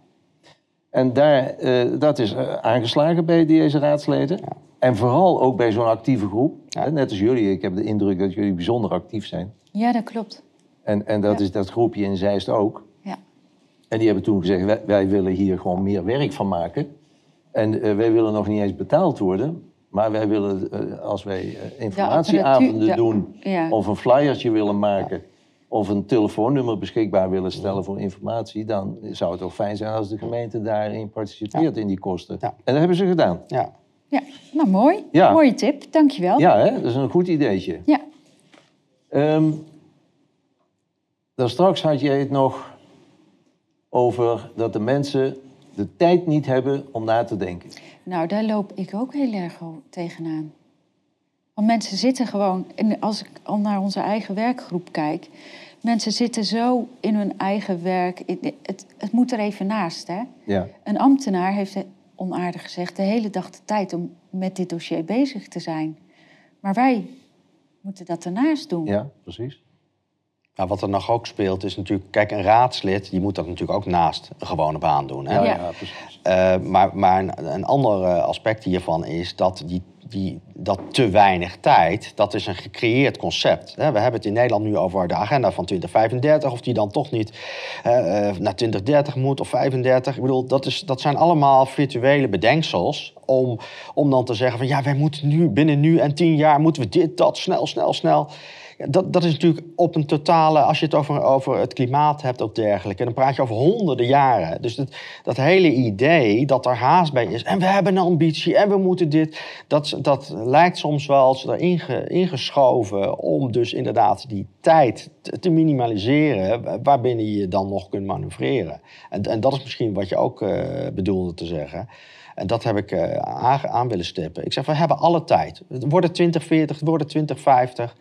En daar, uh, dat is uh, aangeslagen bij deze raadsleden. En vooral ook bij zo'n actieve groep. Net als jullie. Ik heb de indruk dat jullie bijzonder actief zijn. Ja, dat klopt. En, en dat is dat groepje in Zeist ook. Ja. En die hebben toen gezegd, wij, willen hier gewoon meer werk van maken. En uh, wij willen nog niet eens betaald worden. Maar wij willen, uh, als wij uh, informatieavonden doen... of een flyertje willen maken... of een telefoonnummer beschikbaar willen stellen voor informatie... dan zou het ook fijn zijn als de gemeente daarin participeert in die kosten. En dat hebben ze gedaan. Ja. Ja, nou mooi. Mooie tip, dankjewel. Ja, hè? dat is een goed ideetje. Ja. Um, dan straks had jij het nog over dat de mensen de tijd niet hebben om na te denken. Nou, daar loop ik ook heel erg tegenaan. Want mensen zitten gewoon, en als ik al naar onze eigen werkgroep kijk, mensen zitten zo in hun eigen werk. Het, het moet er even naast, hè? Ja. Een ambtenaar heeft, onaardig gezegd, de hele dag de tijd om met dit dossier bezig te zijn. Maar wij moeten dat ernaast doen. Ja, precies. Nou, wat er nog ook speelt is natuurlijk, kijk, een raadslid, die moet dat natuurlijk ook naast een gewone baan doen. Hè? Ja, ja. precies. Uh, maar maar een, een ander eh, aspect hiervan is dat die, die, dat te weinig tijd, dat is een gecreëerd concept. Hè? We hebben het in Nederland nu over de agenda van 2035, of die dan toch niet uh, naar 2030 moet of 35. Ik bedoel, dat, is, dat zijn allemaal virtuele bedenksels om, om dan te zeggen van ja, wij moeten nu, binnen nu en tien jaar moeten we dit, dat, snel, snel, snel dat, dat is natuurlijk op een totale, als je het over, over het klimaat hebt of dergelijke, dan praat je over honderden jaren. Dus dat, dat hele idee dat er haast bij is en we hebben een ambitie en we moeten dit, dat, dat lijkt soms wel als erin ingeschoven om dus inderdaad die tijd te minimaliseren waarbinnen je dan nog kunt manoeuvreren. En, en dat is misschien wat je ook uh, bedoelde te zeggen. En dat heb ik uh, aan, willen stippen. Ik zeg, we hebben alle tijd. Het worden 2040, het worden 2050.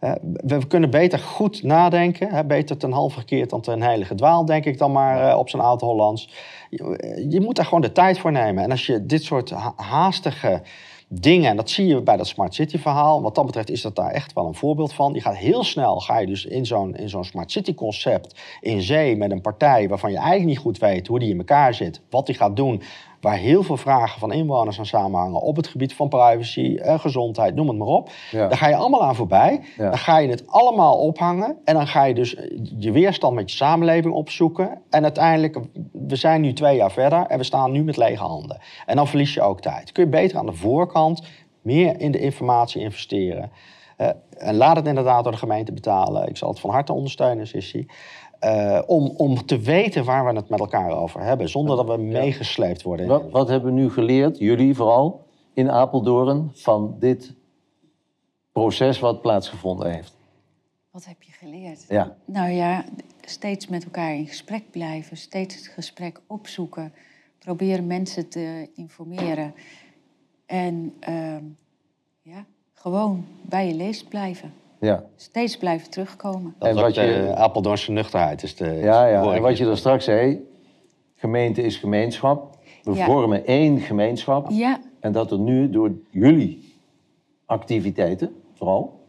Uh, we kunnen beter goed nadenken. Beter ten halve gekeerd dan ten heilige dwaal, denk ik dan maar uh, op zijn oud-Hollands. Je, je, moet daar gewoon de tijd voor nemen. En als je dit soort haastige dingen, en dat zie je bij dat Smart City verhaal. Wat dat betreft is dat daar echt wel een voorbeeld van. Je gaat heel snel, ga je dus in zo'n, in zo'n Smart City concept in zee met een partij waarvan je eigenlijk niet goed weet hoe die in elkaar zit, wat die gaat doen, waar heel veel vragen van inwoners aan samenhangen op het gebied van privacy, eh, gezondheid, noem het maar op. Daar ga je allemaal aan voorbij. Dan ga je het allemaal ophangen en dan ga je dus je weerstand met je samenleving opzoeken. En uiteindelijk, we zijn nu twee jaar verder en we staan nu met lege handen. En dan verlies je ook tijd. Kun je beter aan de voorkant meer in de informatie investeren. Uh, en laat het inderdaad door de gemeente betalen. Ik zal het van harte ondersteunen, Sissy. Uh, om, om te weten waar we het met elkaar over hebben, zonder dat we meegesleept worden. Wat, wat hebben we nu geleerd, jullie vooral, in Apeldoorn, van dit proces wat plaatsgevonden heeft? Wat heb je geleerd? Ja. Nou ja, steeds met elkaar in gesprek blijven, steeds het gesprek opzoeken, proberen mensen te informeren en uh, ja, gewoon bij je leest blijven. Ja. Steeds blijven terugkomen. Dat en wat je, de Apeldoornse nuchterheid. Is de, ja, ja. en wat je er straks zei, gemeente is gemeenschap. We vormen één gemeenschap. Ja. En dat er nu door jullie activiteiten, vooral,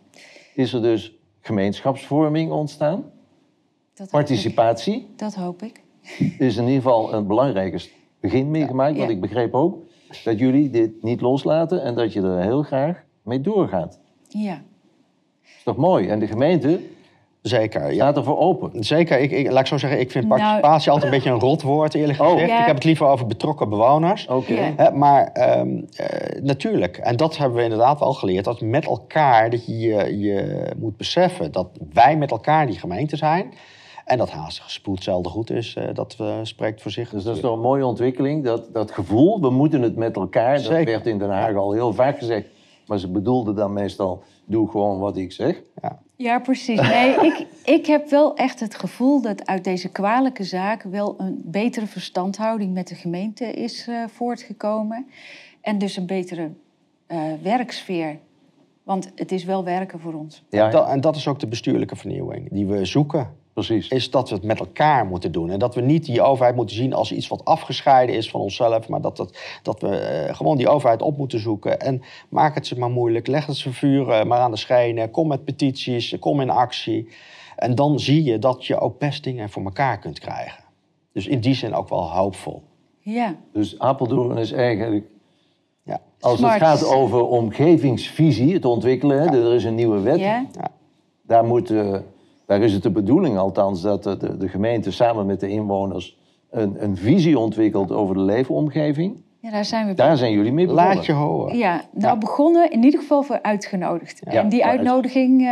is er dus gemeenschapsvorming ontstaan. Dat Participatie. Dat hoop ik. Is in ieder geval een belangrijk begin meegemaakt. Want ik begreep ook dat jullie dit niet loslaten en dat je er heel graag mee doorgaat. Ja is toch mooi? En de gemeente Zeker, ja. staat ervoor open. Zeker, ik, ik, laat ik zo zeggen, ik vind nou, participatie altijd een beetje een rotwoord, eerlijk oh. gezegd. Ik heb het liever over betrokken bewoners. Oké. Maar um, uh, natuurlijk, en dat hebben we inderdaad wel geleerd, dat met elkaar, dat je, je moet beseffen dat wij met elkaar die gemeente zijn. En dat haastige spoed zelden goed is, uh, dat uh, spreekt voor zich. Dus dat is toch een mooie ontwikkeling, dat, dat gevoel, we moeten het met elkaar. Dat werd in Den Haag al heel vaak gezegd. Maar ze bedoelden dan meestal, doe gewoon wat ik zeg. Ja, ja precies. Nee, ik, ik heb wel echt het gevoel dat uit deze kwalijke zaak wel een betere verstandhouding met de gemeente is uh, voortgekomen. En dus een betere uh, werksfeer. Want het is wel werken voor ons. Ja, en dat is ook de bestuurlijke vernieuwing die we zoeken. Precies. Is dat we het met elkaar moeten doen. En dat we niet die overheid moeten zien als iets wat afgescheiden is van onszelf. Maar dat, dat, dat we uh, gewoon die overheid op moeten zoeken. En maak het ze maar moeilijk. Leg het ze vuren maar aan de schenen. Kom met petities. Kom in actie. En dan zie je dat je ook best dingen voor elkaar kunt krijgen. Dus in die zin ook wel hoopvol. Ja. Dus Apeldoorn is eigenlijk ja. Als het gaat over omgevingsvisie, het ontwikkelen, ja. er is een nieuwe wet. Ja. Daar moet daar is het de bedoeling althans dat de, de gemeente samen met de inwoners een, een visie ontwikkelt over de leefomgeving. Ja, daar zijn we Daar zijn jullie mee begonnen. Laat je horen. Ja, nou begonnen in ieder geval voor uitgenodigd. en die uitnodiging uh,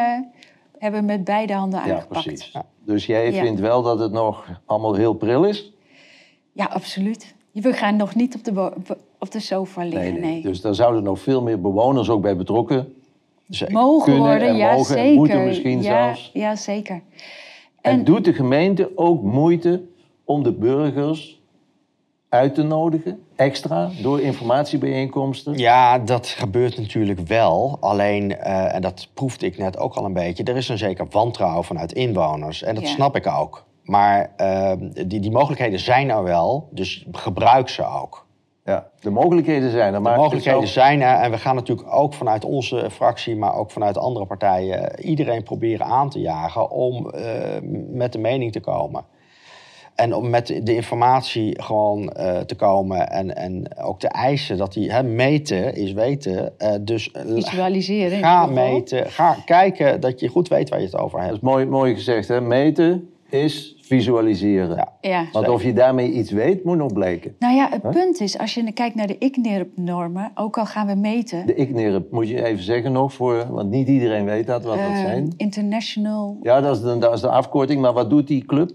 hebben we met beide handen aangepakt. Ja, precies. Dus jij vindt wel dat het nog allemaal heel pril is? Ja, absoluut. We gaan nog niet op de, op de sofa liggen, nee, nee. Dus daar zouden nog veel meer bewoners ook bij betrokken mogen worden, ja mogen, zeker. moeten misschien ja, zelfs. Ja, zeker. En, doet de gemeente ook moeite om de burgers uit te nodigen, extra, door informatiebijeenkomsten? Ja, dat gebeurt natuurlijk wel. Alleen, uh, en dat proefde ik net ook al een beetje, er is een zeker wantrouwen vanuit inwoners. En dat snap ik ook. Maar uh, die, die mogelijkheden zijn er wel, dus gebruik ze ook. Ja, de mogelijkheden zijn er. Maar de mogelijkheden zijn er. En we gaan natuurlijk ook vanuit onze fractie, maar ook vanuit andere partijen, iedereen proberen aan te jagen om uh, met de mening te komen. En om met de informatie gewoon uh, te komen en, en ook te eisen dat die hè, meten is weten. Uh, dus visualiseren. Ga meten, ga kijken dat je goed weet waar je het over hebt. Dat is mooi, mooi gezegd, hè? Meten is visualiseren. Ja. Ja. Want of je daarmee iets weet, moet nog blijken. Nou ja, het punt is, als je kijkt naar de ICNIRP-normen, ook al gaan we meten... De ICNIRP moet je even zeggen nog, voor, want niet iedereen weet dat, wat dat eh, zijn. International... Ja, dat is, de, dat is de afkorting, maar wat doet die club?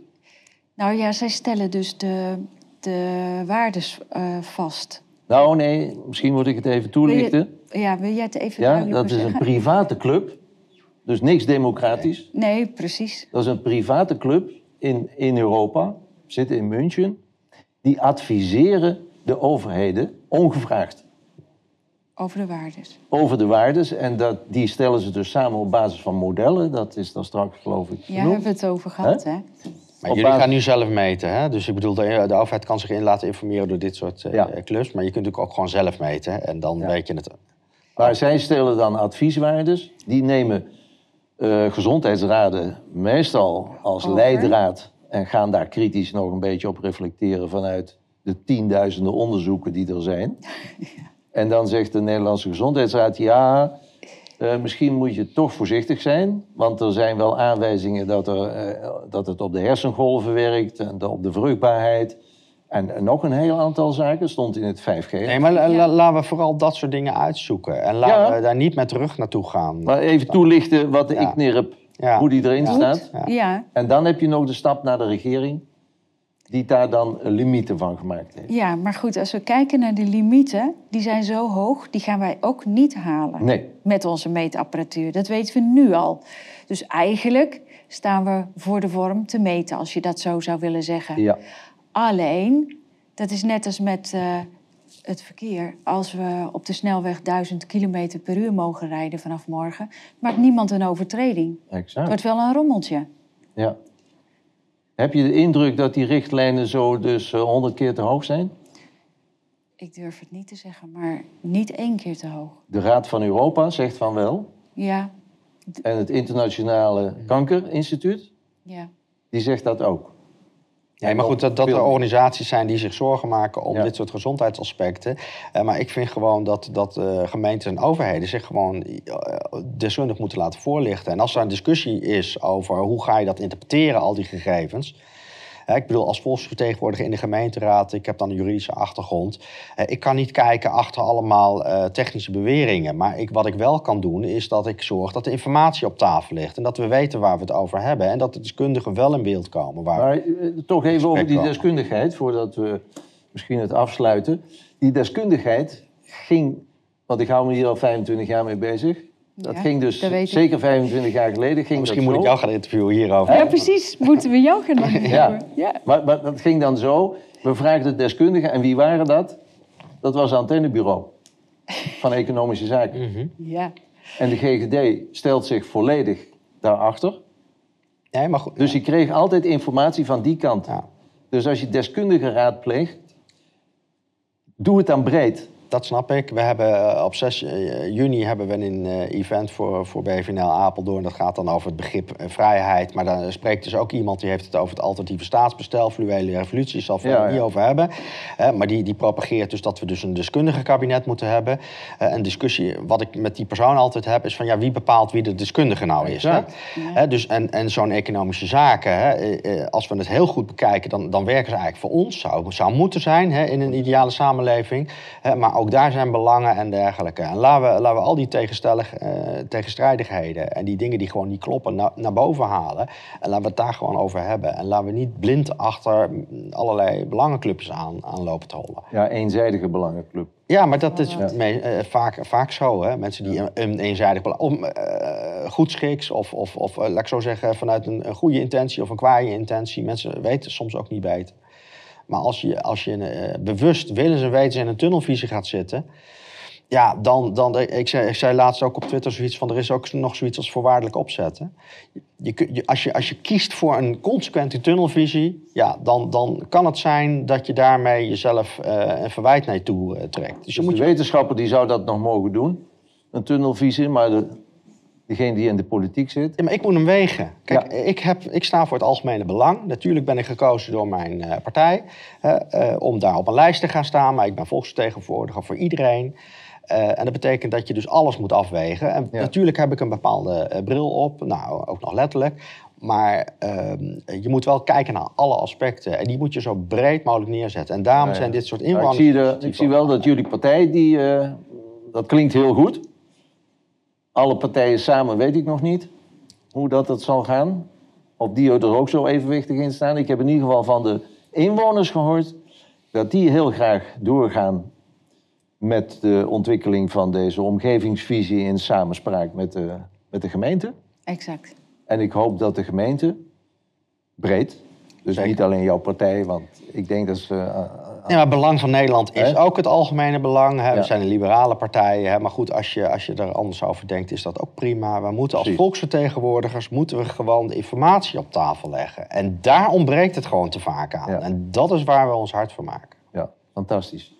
Nou ja, zij stellen dus de, de waardes eh, vast. Nou nee, misschien moet ik het even Wil toelichten. je, ja, wil jij het even Ja, dat is een private club, dus niks democratisch. Nee, precies. Dat is een private club in, in Europa, zitten in München. Die adviseren de overheden ongevraagd Over de waardes. over de waardes. En dat, die stellen ze dus samen op basis van modellen. Dat is dan straks geloof ik Ja, genoemd. hebben we het over gehad, hè? Maar Op jullie basis- gaan nu zelf meten, hè? Dus ik bedoel, de, de overheid kan zich in laten informeren door dit soort eh Ja. clubs. Maar je kunt natuurlijk ook gewoon zelf meten. En dan Ja. weet je het. Maar zij stellen dan advieswaardes. Die nemen eh, gezondheidsraden meestal als Over. leidraad. En gaan daar kritisch nog een beetje op reflecteren vanuit de tienduizenden onderzoeken die er zijn. (laughs) En dan zegt de Nederlandse Gezondheidsraad, ja, eh, misschien moet je toch voorzichtig zijn. Want er zijn wel aanwijzingen dat, er, eh, dat het op de hersengolven werkt en op de vruchtbaarheid. En, nog een heel aantal zaken stond in het 5G. Nee, maar la- la- laten we vooral dat soort dingen uitzoeken. En laten Ja. we daar niet met de rug naartoe gaan. Maar even toelichten wat de Ja. ICNIRP, hoe die erin Ja. staat. Ja. Ja, En dan heb je nog de stap naar de regering, die daar dan limieten van gemaakt heeft. ja, maar goed, als we kijken naar de limieten, die zijn zo hoog, die gaan wij ook niet halen. Nee. Met onze meetapparatuur. Dat weten we nu al. Dus eigenlijk staan we voor de vorm te meten, als je dat zo zou willen zeggen. Ja. Alleen, dat is net als met eh, het verkeer. Als we op de snelweg 1000 km per uur mogen rijden vanaf morgen, maakt niemand een overtreding. Het Exact. wordt wel een rommeltje. Ja. Heb je de indruk dat die richtlijnen zo dus honderd keer te hoog zijn? Ik durf het niet te zeggen, maar niet één keer te hoog. De Raad van Europa zegt van wel. Ja, En het Internationale Kankerinstituut, ja. die zegt dat ook. Nee, maar goed, dat, dat er organisaties zijn die zich zorgen maken om Ja. dit soort gezondheidsaspecten. Eh, maar ik vind gewoon dat, dat eh, gemeenten en overheden zich gewoon eh, deskundig moeten laten voorlichten. En als er een discussie is over hoe ga je dat interpreteren, al die gegevens. Ik bedoel, als volksvertegenwoordiger in de gemeenteraad, ik heb dan een juridische achtergrond. eh, ik kan niet kijken achter allemaal eh, technische beweringen. Maar ik, wat ik wel kan doen, is dat ik zorg dat de informatie op tafel ligt. En dat we weten waar we het over hebben. En dat de deskundigen wel in beeld komen. Waar Maar eh, toch even over die deskundigheid, voordat we misschien het afsluiten. Die deskundigheid ging, want ik hou me hier al 25 jaar mee bezig. Dat Ja, ging dus dat zeker 25 jaar geleden. Ging Misschien dat moet ik jou gaan interviewen hierover. Ja, precies. Moeten we jou gaan (laughs) interviewen. Ja. ja. Maar, maar dat ging dan zo. We vragen de deskundigen. En wie waren dat? Dat was het antennebureau van Economische Zaken. ja. En de GGD stelt zich volledig daarachter. Nee, maar goed. Dus je kreeg altijd informatie van die kant. Ja, Dus als je deskundigen raadpleegt, doe het dan breed. Dat snap ik. We hebben eh, op 6 eh, juni hebben we een eh, event voor, voor BVNL Apeldoorn. Dat gaat dan over het begrip vrijheid. Maar daar spreekt dus ook iemand die heeft het over het alternatieve staatsbestel. Fluwele revolutie, zal het Ja, verder ja. niet over hebben. Maar die, die propageert dus dat we dus een deskundige kabinet moeten hebben. Eh, een discussie, wat ik met die persoon altijd heb, is van ja, wie bepaalt wie de deskundige nou is. Hè? Dus, en en zo'n economische zaken, hè, als we het heel goed bekijken, dan, dan werken ze eigenlijk voor ons. Zou, zou moeten zijn hè, in een ideale samenleving. Hè, maar ook daar zijn belangen en dergelijke. En laten we, laten we al die tegenstellig, eh, tegenstrijdigheden en die dingen die gewoon niet kloppen na- naar boven halen. En laten we het daar gewoon over hebben. En laten we niet blind achter allerlei belangenclubs aan, aan lopen te hollen. Ja, eenzijdige belangenclub. Ja, maar dat is eh, vaak, vaak zo. Hè? Mensen die een, een eenzijdig belang... Om, eh, goedschiks of, of, of eh, laat ik zo zeggen, vanuit een, een goede intentie of een kwaaie intentie. Mensen weten soms ook niet beter. Maar als je, als je eh, bewust willens en wetens in een tunnelvisie gaat zitten... Ja, dan, dan ik, zei, ik zei laatst ook op Twitter zoiets van... er is ook nog zoiets als voorwaardelijk opzetten. Je, kun- je, als, je, als je kiest voor een consequente tunnelvisie... Ja, dan, dan kan het zijn dat je daarmee jezelf eh, een verwijt naar je toe eh, trekt. Dus je Dus moet de wetenschapper die zou dat nog mogen doen. Een tunnelvisie, maar de, degene die in de politiek zit. Ja, maar ik moet hem wegen. Kijk, Ja. ik, heb, ik sta voor het algemene belang. Natuurlijk ben ik gekozen door mijn eh, partij eh, om daar op een lijst te gaan staan. Maar ik ben volksvertegenwoordiger voor iedereen. Eh, en dat betekent dat je dus alles moet afwegen. En Ja. natuurlijk heb ik een bepaalde bril op, nou ook nog letterlijk. Maar ehm, je moet wel kijken naar alle aspecten. En die moet je zo breed mogelijk neerzetten. En daarom zijn dit soort Nou, ik, inwoners... zie de, ik zie wel dat jullie partij, die, dat klinkt heel goed. Alle partijen samen weet ik nog niet hoe dat, dat zal gaan. Of die er ook zo evenwichtig in staan. Ik heb in ieder geval van de inwoners gehoord dat die heel graag doorgaan met de ontwikkeling van deze omgevingsvisie in samenspraak met de, met de gemeente. Exact. En ik hoop dat de gemeente breed, dus Zeker. niet alleen jouw partij, want ik denk dat ze. Ja, maar het belang van Nederland is Hè? ook het algemene belang. Hè. Ja. We zijn een liberale partij. Hè. Maar goed, als je, als je er anders over denkt, is dat ook prima. We moeten als Precies. volksvertegenwoordigers moeten we gewoon de informatie op tafel leggen. En daar ontbreekt het gewoon te vaak aan. Ja. En dat is waar we ons hard voor maken. Ja, fantastisch.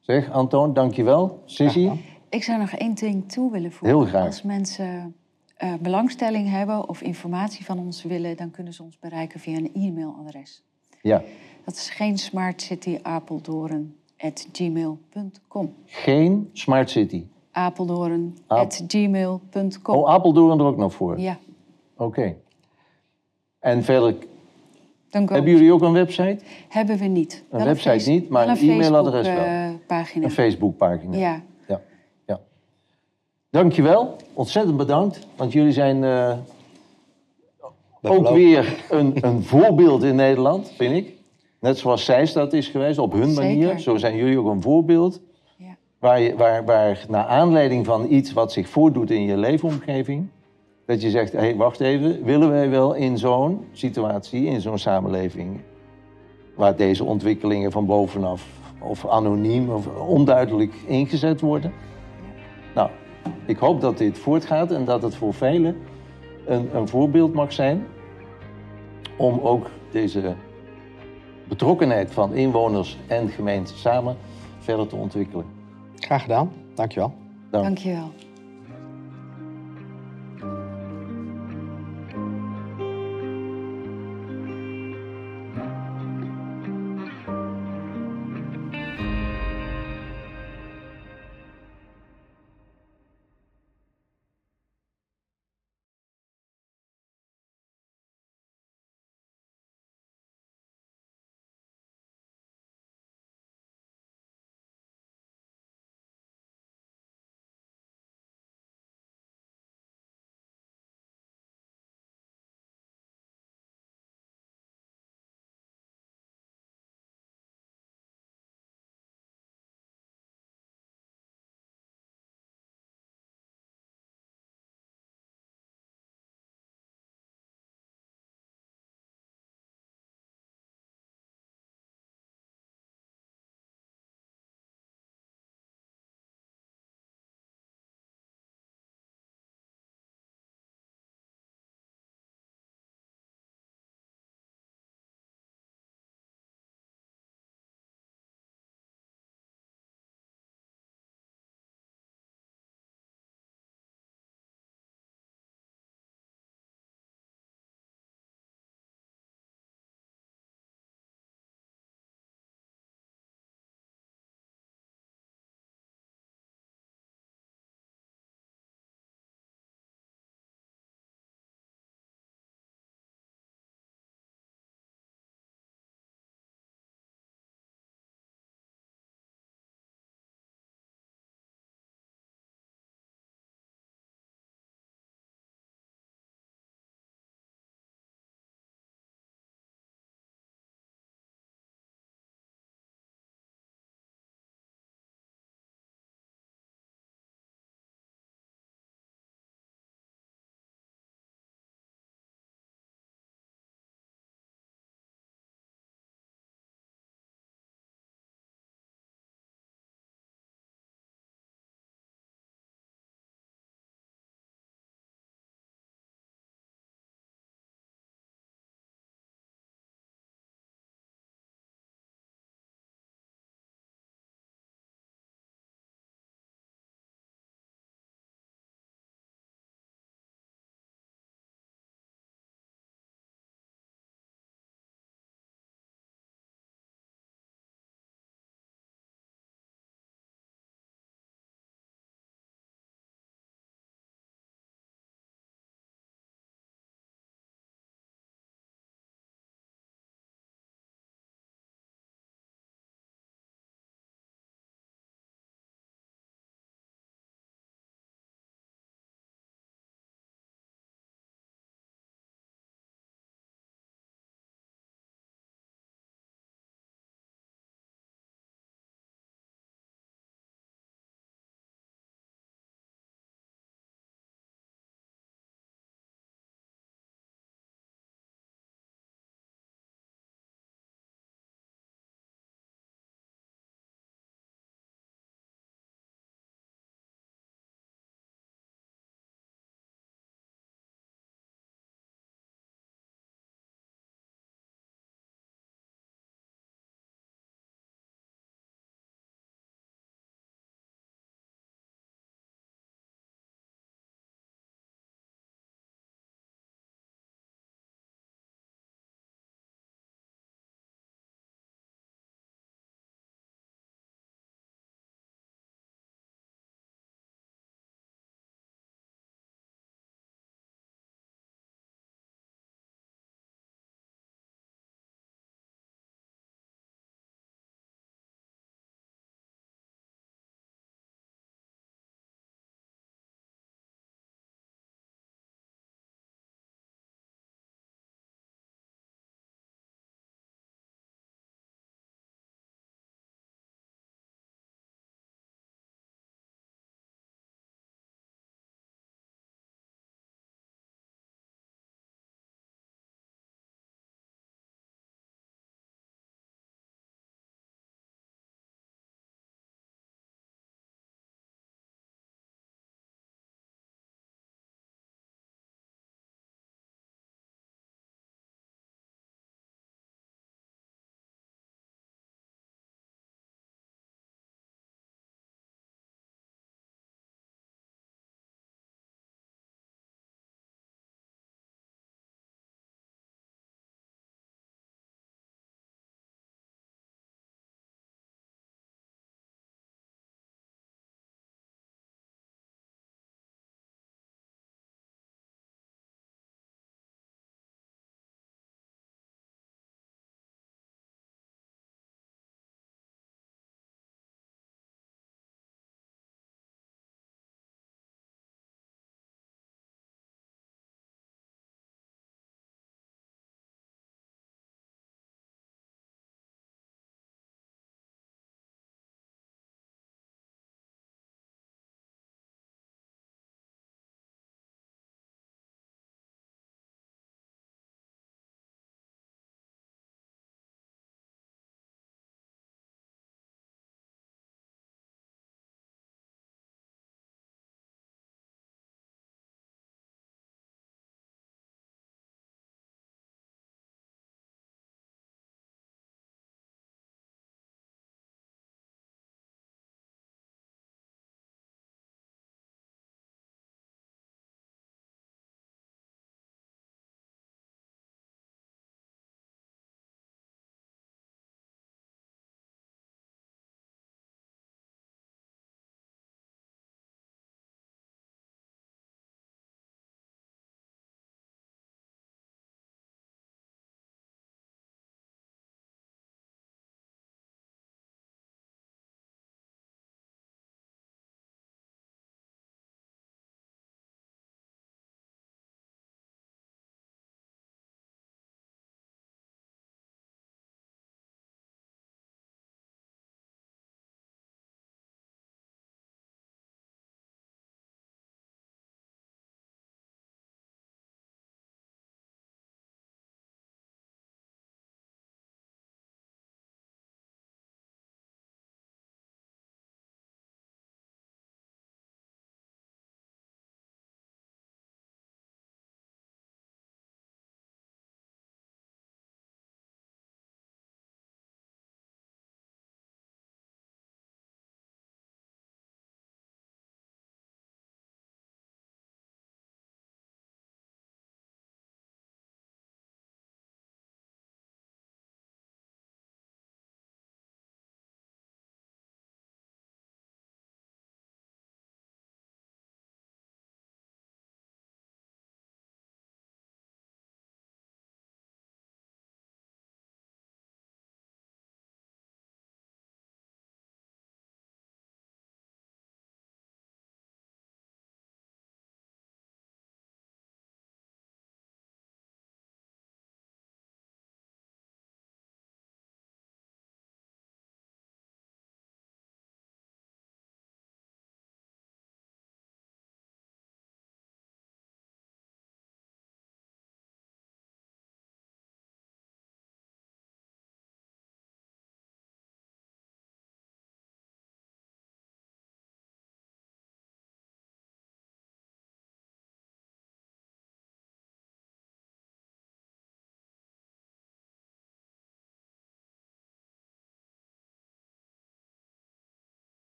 Zeg, Antoon, dankjewel. Sissy, Ik zou nog één ding toe willen voegen. Heel graag. Als mensen eh, belangstelling hebben of informatie van ons willen, dan kunnen ze ons bereiken via een e-mailadres. ja. Dat is geen smartcityapeldoorn.gmail.com. Geen Smart City. Apeldoorn.gmail.com. Oh, Apeldoorn er ook nog voor? Ja, Oké. En verder, hebben jullie ook een website? Hebben we niet. Een Wel website face- niet, maar een e-mailadres wel. Facebook, eh, pagina. Een Facebookpagina? Ja, ja. ja. Dankjewel, ontzettend bedankt. Want jullie zijn eh, ook weer een, een voorbeeld in Nederland, vind ik. Net zoals zij dat is geweest, op hun Zeker. manier. Zo zijn jullie ook een voorbeeld. ja. Waar, je, waar, waar naar aanleiding van iets wat zich voordoet in je leefomgeving, dat je zegt, hé, hey, wacht even, willen wij wel in zo'n situatie, in zo'n samenleving, waar deze ontwikkelingen van bovenaf of anoniem of onduidelijk ingezet worden? Nou, ik hoop dat dit voortgaat en dat het voor velen een, een voorbeeld mag zijn om ook deze betrokkenheid van inwoners en gemeente samen verder te ontwikkelen. Graag gedaan. Dankjewel. Dank. Dankjewel.